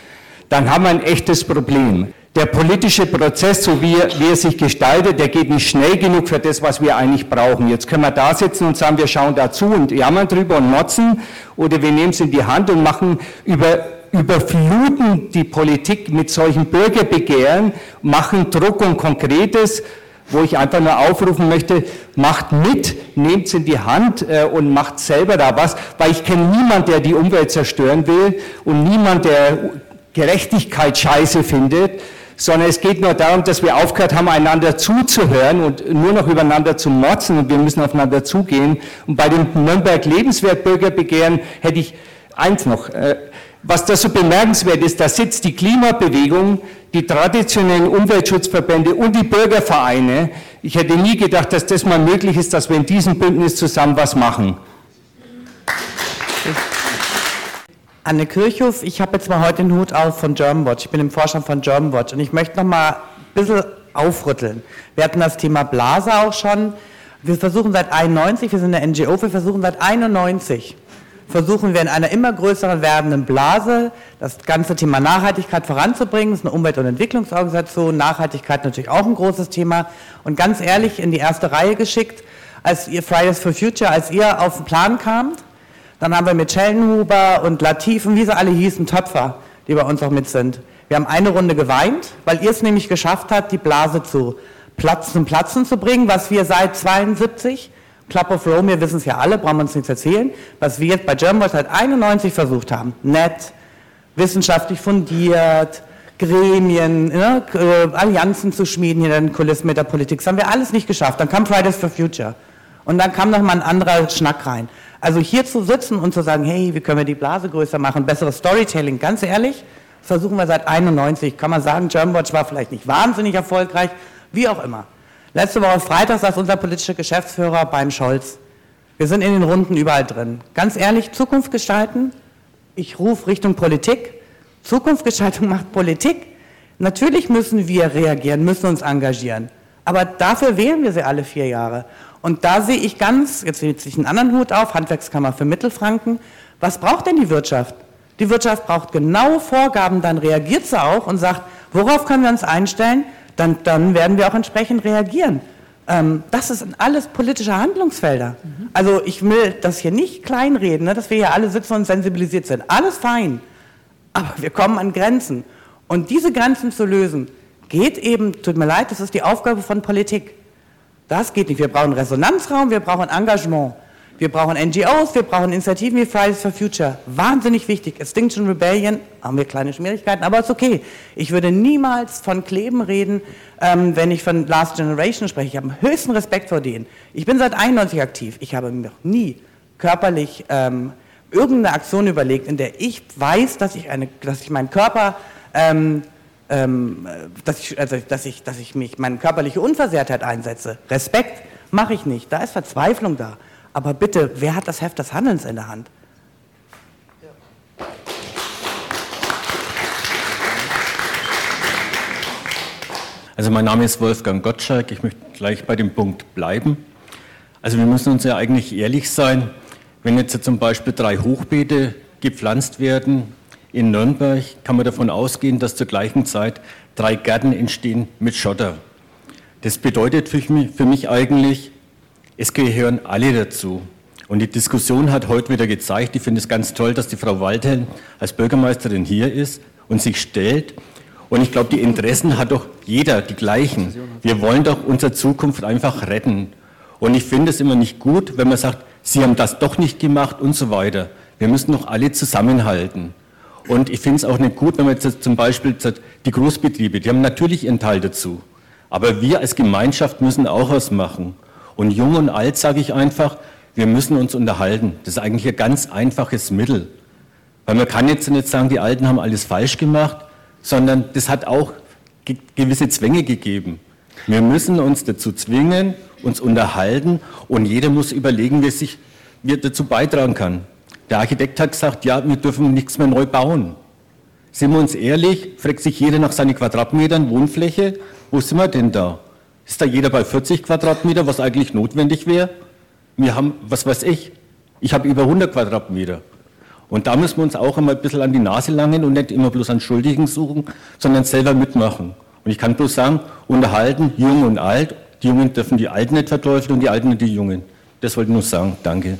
dann haben wir ein echtes Problem. Der politische Prozess, so wie er, wie er sich gestaltet, der geht nicht schnell genug für das, was wir eigentlich brauchen. Jetzt können wir da sitzen und sagen, wir schauen dazu und jammern drüber und motzen, oder wir nehmen es in die Hand und machen über überfluten die Politik mit solchen Bürgerbegehren, machen Druck und Konkretes, wo ich einfach nur aufrufen möchte, macht mit, nehmt es in die Hand äh, und macht selber da was, weil ich kenne niemanden, der die Umwelt zerstören will und niemand, der Gerechtigkeit scheiße findet, sondern es geht nur darum, dass wir aufgehört haben, einander zuzuhören und nur noch übereinander zu motzen und wir müssen aufeinander zugehen. Und bei dem Nürnberg Lebenswertbürgerbegehren hätte ich eins noch. Äh, was da so bemerkenswert ist, da sitzt die Klimabewegung, die traditionellen Umweltschutzverbände und die Bürgervereine. Ich hätte nie gedacht, dass das mal möglich ist, dass wir in diesem Bündnis zusammen was machen. Anne Kirchhoff, ich habe jetzt mal heute den Hut auf von Germanwatch. Ich bin im Vorstand von Germanwatch und ich möchte noch mal ein bisschen aufrütteln. Wir hatten das Thema Blase auch schon. Wir versuchen seit 91, wir sind eine NGO, wir versuchen seit 91 versuchen wir in einer immer größeren werdenden Blase das ganze Thema Nachhaltigkeit voranzubringen. Das ist eine Umwelt- und Entwicklungsorganisation. Nachhaltigkeit natürlich auch ein großes Thema. Und ganz ehrlich in die erste Reihe geschickt, als ihr Fridays for Future, als ihr auf den Plan kamt, dann haben wir mit Schellenhuber und Latif und wie sie alle hießen, Töpfer, die bei uns auch mit sind. Wir haben eine Runde geweint, weil ihr es nämlich geschafft habt, die Blase zu platzen, platzen zu bringen, was wir seit 72, Club of Rome, wir wissen es ja alle, brauchen wir uns nichts erzählen, was wir jetzt bei Germanwatch seit 91 versucht haben. Nett, wissenschaftlich fundiert, Gremien, ne, äh, Allianzen zu schmieden hier in den Kulissen mit der Politik. Das haben wir alles nicht geschafft. Dann kam Fridays for Future. Und dann kam noch mal ein anderer Schnack rein. Also hier zu sitzen und zu sagen, hey, wie können wir die Blase größer machen, besseres Storytelling, ganz ehrlich, das versuchen wir seit 91. Kann man sagen, Germanwatch war vielleicht nicht wahnsinnig erfolgreich, wie auch immer. Letzte Woche Freitag saß unser politischer Geschäftsführer beim Scholz. Wir sind in den Runden überall drin. Ganz ehrlich, Zukunft gestalten. Ich rufe Richtung Politik. Zukunftsgestaltung macht Politik. Natürlich müssen wir reagieren, müssen uns engagieren. Aber dafür wählen wir sie alle vier Jahre. Und da sehe ich ganz, jetzt setze ich einen anderen Hut auf, Handwerkskammer für Mittelfranken, was braucht denn die Wirtschaft? Die Wirtschaft braucht genaue Vorgaben, dann reagiert sie auch und sagt, worauf können wir uns einstellen? Dann, dann werden wir auch entsprechend reagieren. Ähm, das sind alles politische Handlungsfelder. Mhm. Also ich will das hier nicht kleinreden, ne, dass wir hier alle sitzen und sensibilisiert sind. Alles fein. Aber wir kommen an Grenzen. Und diese Grenzen zu lösen, geht eben, tut mir leid, das ist die Aufgabe von Politik. Das geht nicht. Wir brauchen Resonanzraum, wir brauchen Engagement. Wir brauchen NGOs, wir brauchen Initiativen wie Fridays for Future. Wahnsinnig wichtig. Extinction Rebellion, haben wir kleine Schwierigkeiten, aber ist okay. Ich würde niemals von Kleben reden, ähm, wenn ich von Last Generation spreche. Ich habe höchsten Respekt vor denen. Ich bin seit 91 aktiv. Ich habe mir noch nie körperlich ähm, irgendeine Aktion überlegt, in der ich weiß, dass ich, eine, dass ich meinen Körper ähm, ähm, dass, ich, also, dass, ich, dass ich mich meine körperliche Unversehrtheit einsetze. Respekt mache ich nicht. Da ist Verzweiflung da. Aber bitte, wer hat das Heft des Handelns in der Hand? Also mein Name ist Wolfgang Gottschalk, ich möchte gleich bei dem Punkt bleiben. Also wir müssen uns ja eigentlich ehrlich sein, wenn jetzt zum Beispiel drei Hochbeete gepflanzt werden in Nürnberg, kann man davon ausgehen, dass zur gleichen Zeit drei Gärten entstehen mit Schotter. Das bedeutet für mich, eigentlich, es gehören alle dazu. Und die Diskussion hat heute wieder gezeigt, ich finde es ganz toll, dass die Frau Waldhelm als Bürgermeisterin hier ist und sich stellt. Und ich glaube, die Interessen hat doch jeder die gleichen. Wir wollen doch unsere Zukunft einfach retten. Und ich finde es immer nicht gut, wenn man sagt, Sie haben das doch nicht gemacht und so weiter. Wir müssen doch alle zusammenhalten. Und ich finde es auch nicht gut, wenn man jetzt zum Beispiel die Großbetriebe, die haben natürlich ihren Teil dazu. Aber wir als Gemeinschaft müssen auch was machen. Und jung und alt sage ich einfach, wir müssen uns unterhalten. Das ist eigentlich ein ganz einfaches Mittel. Weil man kann jetzt nicht sagen, die Alten haben alles falsch gemacht, sondern das hat auch gewisse Zwänge gegeben. Wir müssen uns dazu zwingen, uns unterhalten und jeder muss überlegen, wie, sich, wie er dazu beitragen kann. Der Architekt hat gesagt, ja, wir dürfen nichts mehr neu bauen. Sind wir uns ehrlich, fragt sich jeder nach seinen Quadratmetern Wohnfläche, wo sind wir denn da? Ist da jeder bei 40 Quadratmeter, was eigentlich notwendig wäre? Wir haben, was weiß ich, ich habe über 100 Quadratmeter. Und da müssen wir uns auch einmal ein bisschen an die Nase langen und nicht immer bloß an Schuldigen suchen, sondern selber mitmachen. Und ich kann bloß sagen, unterhalten, jung und alt. Die Jungen dürfen die Alten nicht verteufeln und die Alten nicht die Jungen. Das wollte ich nur sagen. Danke.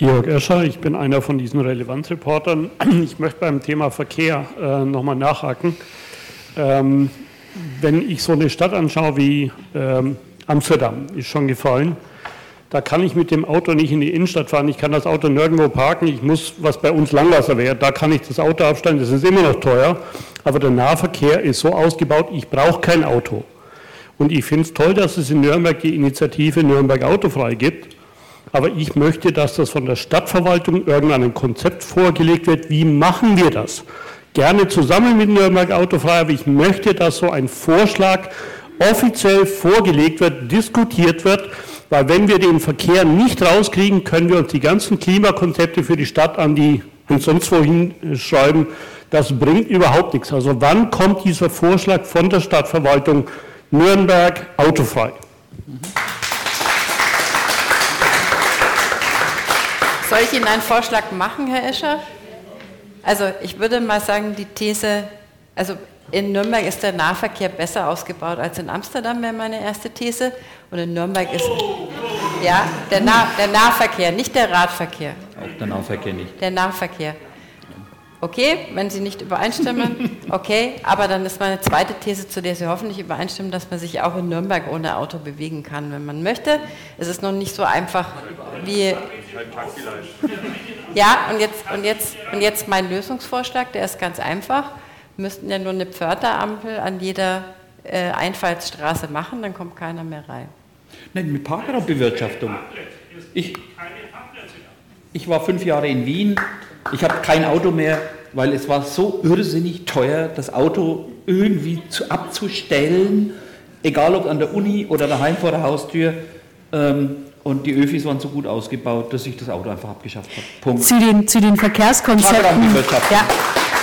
Georg Escher, ich bin einer von diesen Relevanzreportern. Ich möchte beim Thema Verkehr äh, nochmal nachhaken. Ähm, wenn ich so eine Stadt anschaue wie ähm, Amsterdam, ist schon gefallen, da kann ich mit dem Auto nicht in die Innenstadt fahren, ich kann das Auto nirgendwo parken, ich muss, was bei uns Langwasser wäre, da kann ich das Auto abstellen, das ist immer noch teuer, aber der Nahverkehr ist so ausgebaut, ich brauche kein Auto. Und ich finde es toll, dass es in Nürnberg die Initiative Nürnberg Autofrei gibt aber ich möchte, dass das von der Stadtverwaltung irgendein Konzept vorgelegt wird. Wie machen wir das? Gerne zusammen mit Nürnberg Autofrei, aber ich möchte, dass so ein Vorschlag offiziell vorgelegt wird, diskutiert wird, weil wenn wir den Verkehr nicht rauskriegen, können wir uns die ganzen Klimakonzepte für die Stadt an die und sonst wohin schreiben. Das bringt überhaupt nichts. Also wann kommt dieser Vorschlag von der Stadtverwaltung Nürnberg autofrei? Mhm. Soll ich Ihnen einen Vorschlag machen, Herr Escher? Also ich würde mal sagen, die These, also in Nürnberg ist der Nahverkehr besser ausgebaut als in Amsterdam, wäre meine erste These. Und in Nürnberg ist, ja, der, nah, der Nahverkehr, nicht der Radverkehr. Auch der Nahverkehr nicht. Der Nahverkehr. Okay, wenn Sie nicht übereinstimmen, okay, aber dann ist meine zweite These, zu der Sie hoffentlich übereinstimmen, dass man sich auch in Nürnberg ohne Auto bewegen kann, wenn man möchte. Es ist noch nicht so einfach wie. Ja, und jetzt, und, jetzt, und jetzt mein Lösungsvorschlag, der ist ganz einfach. Wir müssten ja nur eine Pförterampel an jeder äh, Einfallsstraße machen, dann kommt keiner mehr rein. Nein, mit Parkraumbewirtschaftung. Ich, ich war fünf Jahre in Wien, ich habe kein Auto mehr, weil es war so irrsinnig teuer, das Auto irgendwie zu, abzustellen, egal ob an der Uni oder daheim vor der Haustür. Ähm, und die Öfis waren so gut ausgebaut, dass ich das Auto einfach abgeschafft habe. Punkt. Zu den, zu den Verkehrskonzepten. Ja,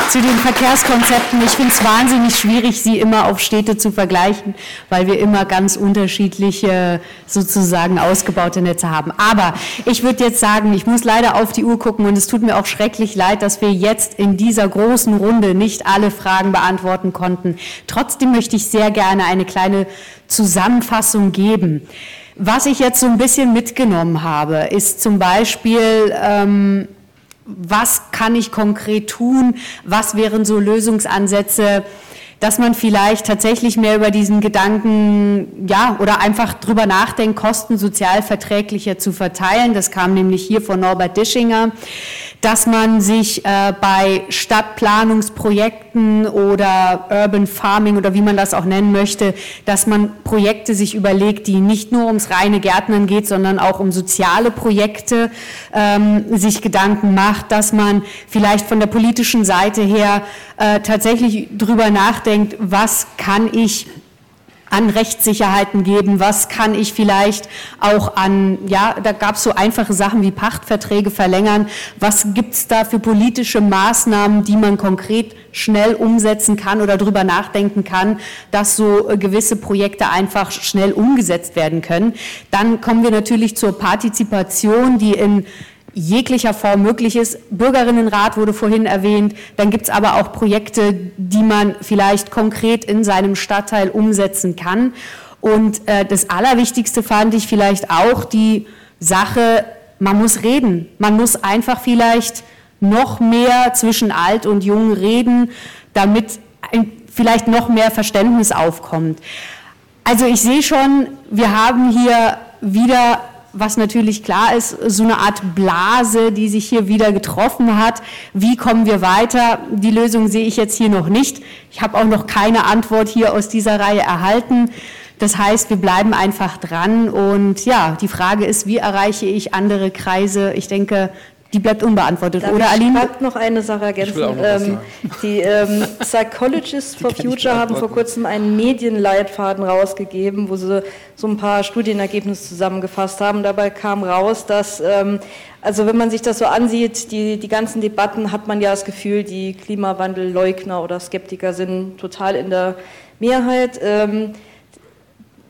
zu den Verkehrskonzepten. Ich finde es wahnsinnig schwierig, sie immer auf Städte zu vergleichen, weil wir immer ganz unterschiedliche sozusagen ausgebaute Netze haben. Aber ich würde jetzt sagen, ich muss leider auf die Uhr gucken und es tut mir auch schrecklich leid, dass wir jetzt in dieser großen Runde nicht alle Fragen beantworten konnten. Trotzdem möchte ich sehr gerne eine kleine Zusammenfassung geben. Was ich jetzt so ein bisschen mitgenommen habe, ist zum Beispiel, ähm, was kann ich konkret tun? Was wären so Lösungsansätze? dass man vielleicht tatsächlich mehr über diesen Gedanken, ja, oder einfach drüber nachdenkt, Kosten sozial verträglicher zu verteilen. Das kam nämlich hier von Norbert Dischinger dass man sich äh, bei Stadtplanungsprojekten oder Urban Farming oder wie man das auch nennen möchte, dass man Projekte sich überlegt, die nicht nur ums reine Gärtnern geht, sondern auch um soziale Projekte ähm, sich Gedanken macht, dass man vielleicht von der politischen Seite her äh, tatsächlich drüber nachdenkt, was kann ich an Rechtssicherheiten geben, was kann ich vielleicht auch an, ja, da gab es so einfache Sachen wie Pachtverträge verlängern, was gibt es da für politische Maßnahmen, die man konkret schnell umsetzen kann oder darüber nachdenken kann, dass so äh, gewisse Projekte einfach schnell umgesetzt werden können. Dann kommen wir natürlich zur Partizipation, die in jeglicher Form möglich ist. Bürgerinnenrat wurde vorhin erwähnt. Dann gibt es aber auch Projekte, die man vielleicht konkret in seinem Stadtteil umsetzen kann. Und äh, das Allerwichtigste fand ich vielleicht auch die Sache, man muss reden. Man muss einfach vielleicht noch mehr zwischen alt und jung reden, damit ein, vielleicht noch mehr Verständnis aufkommt. Also ich sehe schon, wir haben hier wieder was natürlich klar ist, so eine Art Blase, die sich hier wieder getroffen hat. Wie kommen wir weiter? Die Lösung sehe ich jetzt hier noch nicht. Ich habe auch noch keine Antwort hier aus dieser Reihe erhalten. Das heißt, wir bleiben einfach dran und ja, die Frage ist, wie erreiche ich andere Kreise? Ich denke, die bleibt unbeantwortet, Darf oder ich Aline? Ich noch eine Sache ergänzen. Ähm, die ähm, Psychologists for Future haben vor kurzem einen Medienleitfaden rausgegeben, wo sie so ein paar Studienergebnisse zusammengefasst haben. Dabei kam raus, dass, ähm, also wenn man sich das so ansieht, die, die ganzen Debatten, hat man ja das Gefühl, die Klimawandelleugner oder Skeptiker sind total in der Mehrheit. Ähm,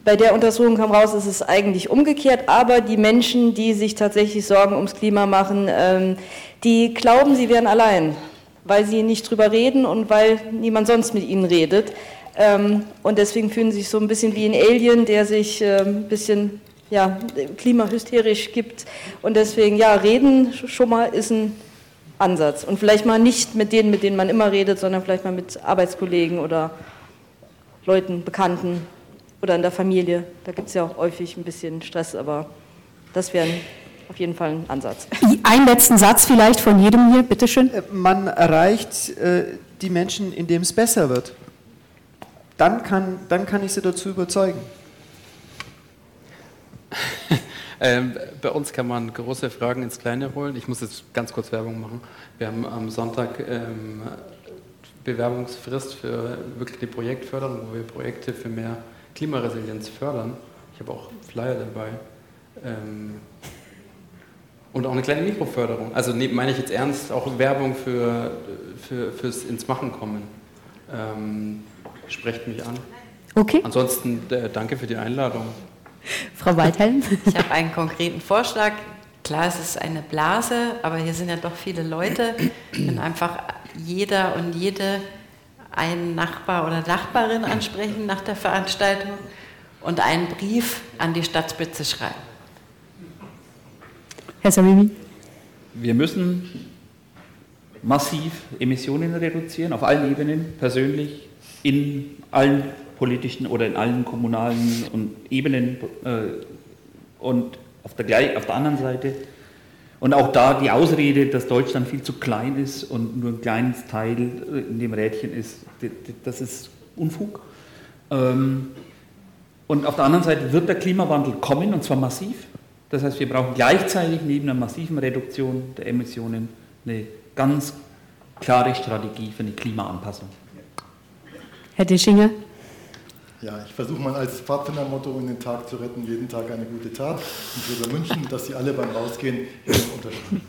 bei der Untersuchung kam raus, ist es eigentlich umgekehrt, aber die Menschen, die sich tatsächlich Sorgen ums Klima machen, ähm, die glauben, sie wären allein, weil sie nicht drüber reden und weil niemand sonst mit ihnen redet. Ähm, und deswegen fühlen sie sich so ein bisschen wie ein Alien, der sich ein ähm, bisschen ja, klimahysterisch gibt. Und deswegen, ja, reden schon mal ist ein Ansatz. Und vielleicht mal nicht mit denen, mit denen man immer redet, sondern vielleicht mal mit Arbeitskollegen oder Leuten, Bekannten, oder in der Familie. Da gibt es ja auch häufig ein bisschen Stress, aber das wäre auf jeden Fall ein Ansatz. Einen letzten Satz vielleicht von jedem hier, bitteschön. Äh, man erreicht äh, die Menschen, indem es besser wird. Dann kann, dann kann ich sie dazu überzeugen. ähm, bei uns kann man große Fragen ins Kleine holen. Ich muss jetzt ganz kurz Werbung machen. Wir haben am Sonntag ähm, Bewerbungsfrist für wirklich die Projektförderung, wo wir Projekte für mehr Klimaresilienz fördern. Ich habe auch Flyer dabei. Ähm, und auch eine kleine Mikroförderung. Also ne, meine ich jetzt ernst, auch Werbung für, für, fürs ins Machen kommen. Ähm, sprecht mich an. Okay. Ansonsten äh, danke für die Einladung. Frau Waldhelm? Ich habe einen konkreten Vorschlag. Klar, es ist eine Blase, aber hier sind ja doch viele Leute. Wenn einfach jeder und jede einen Nachbar oder Nachbarin ansprechen nach der Veranstaltung und einen Brief an die Stadtspitze schreiben. Herr Samimi? Wir müssen massiv Emissionen reduzieren, auf allen Ebenen, persönlich, in allen politischen oder in allen kommunalen Ebenen äh, und auf der, auf der anderen Seite und auch da die Ausrede, dass Deutschland viel zu klein ist und nur ein kleines Teil in dem Rädchen ist, das ist Unfug. Ähm, und auf der anderen Seite wird der Klimawandel kommen und zwar massiv. Das heißt, wir brauchen gleichzeitig neben einer massiven Reduktion der Emissionen eine ganz klare Strategie für eine Klimaanpassung. Herr Dischinger? Ja, ich versuche mal als Pfadfindermotto in den Tag zu retten, jeden Tag eine gute Tat. Und würde München, dass Sie alle beim Rausgehen hier unterschreiben.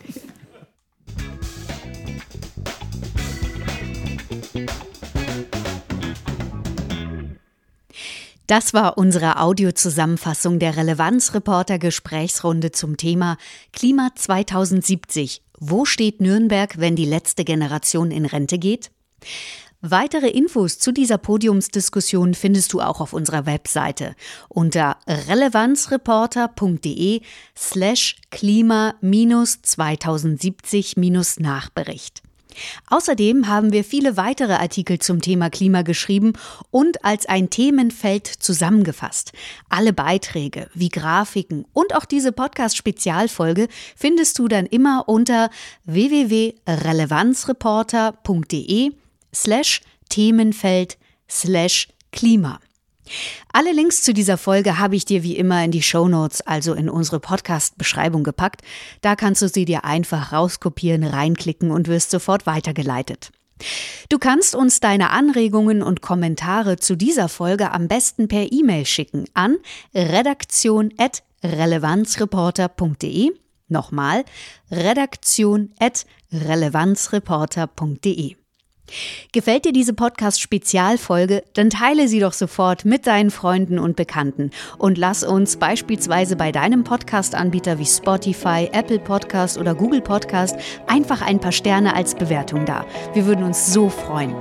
Das war unsere Audiozusammenfassung der Relevanzreporter-Gesprächsrunde zum Thema Klima 2070. Wo steht Nürnberg, wenn die letzte Generation in Rente geht? Weitere Infos zu dieser Podiumsdiskussion findest du auch auf unserer Webseite unter relevanzreporter.de slash klima-2070-nachbericht. Außerdem haben wir viele weitere Artikel zum Thema Klima geschrieben und als ein Themenfeld zusammengefasst. Alle Beiträge wie Grafiken und auch diese Podcast-Spezialfolge findest du dann immer unter www.relevanzreporter.de slash Themenfeld slash Klima. Alle Links zu dieser Folge habe ich dir wie immer in die Show Notes, also in unsere Podcast-Beschreibung gepackt. Da kannst du sie dir einfach rauskopieren, reinklicken und wirst sofort weitergeleitet. Du kannst uns deine Anregungen und Kommentare zu dieser Folge am besten per E-Mail schicken an redaktion.relevanzreporter.de. Nochmal redaktion.relevanzreporter.de. Gefällt dir diese Podcast-Spezialfolge, dann teile sie doch sofort mit deinen Freunden und Bekannten und lass uns beispielsweise bei deinem Podcast-Anbieter wie Spotify, Apple Podcast oder Google Podcast einfach ein paar Sterne als Bewertung da. Wir würden uns so freuen.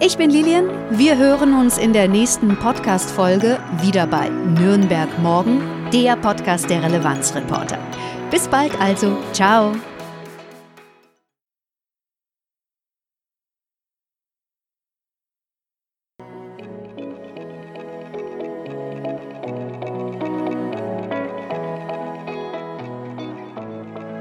Ich bin Lilian. Wir hören uns in der nächsten Podcast-Folge wieder bei Nürnberg Morgen, der Podcast der Relevanzreporter. Bis bald also. Ciao.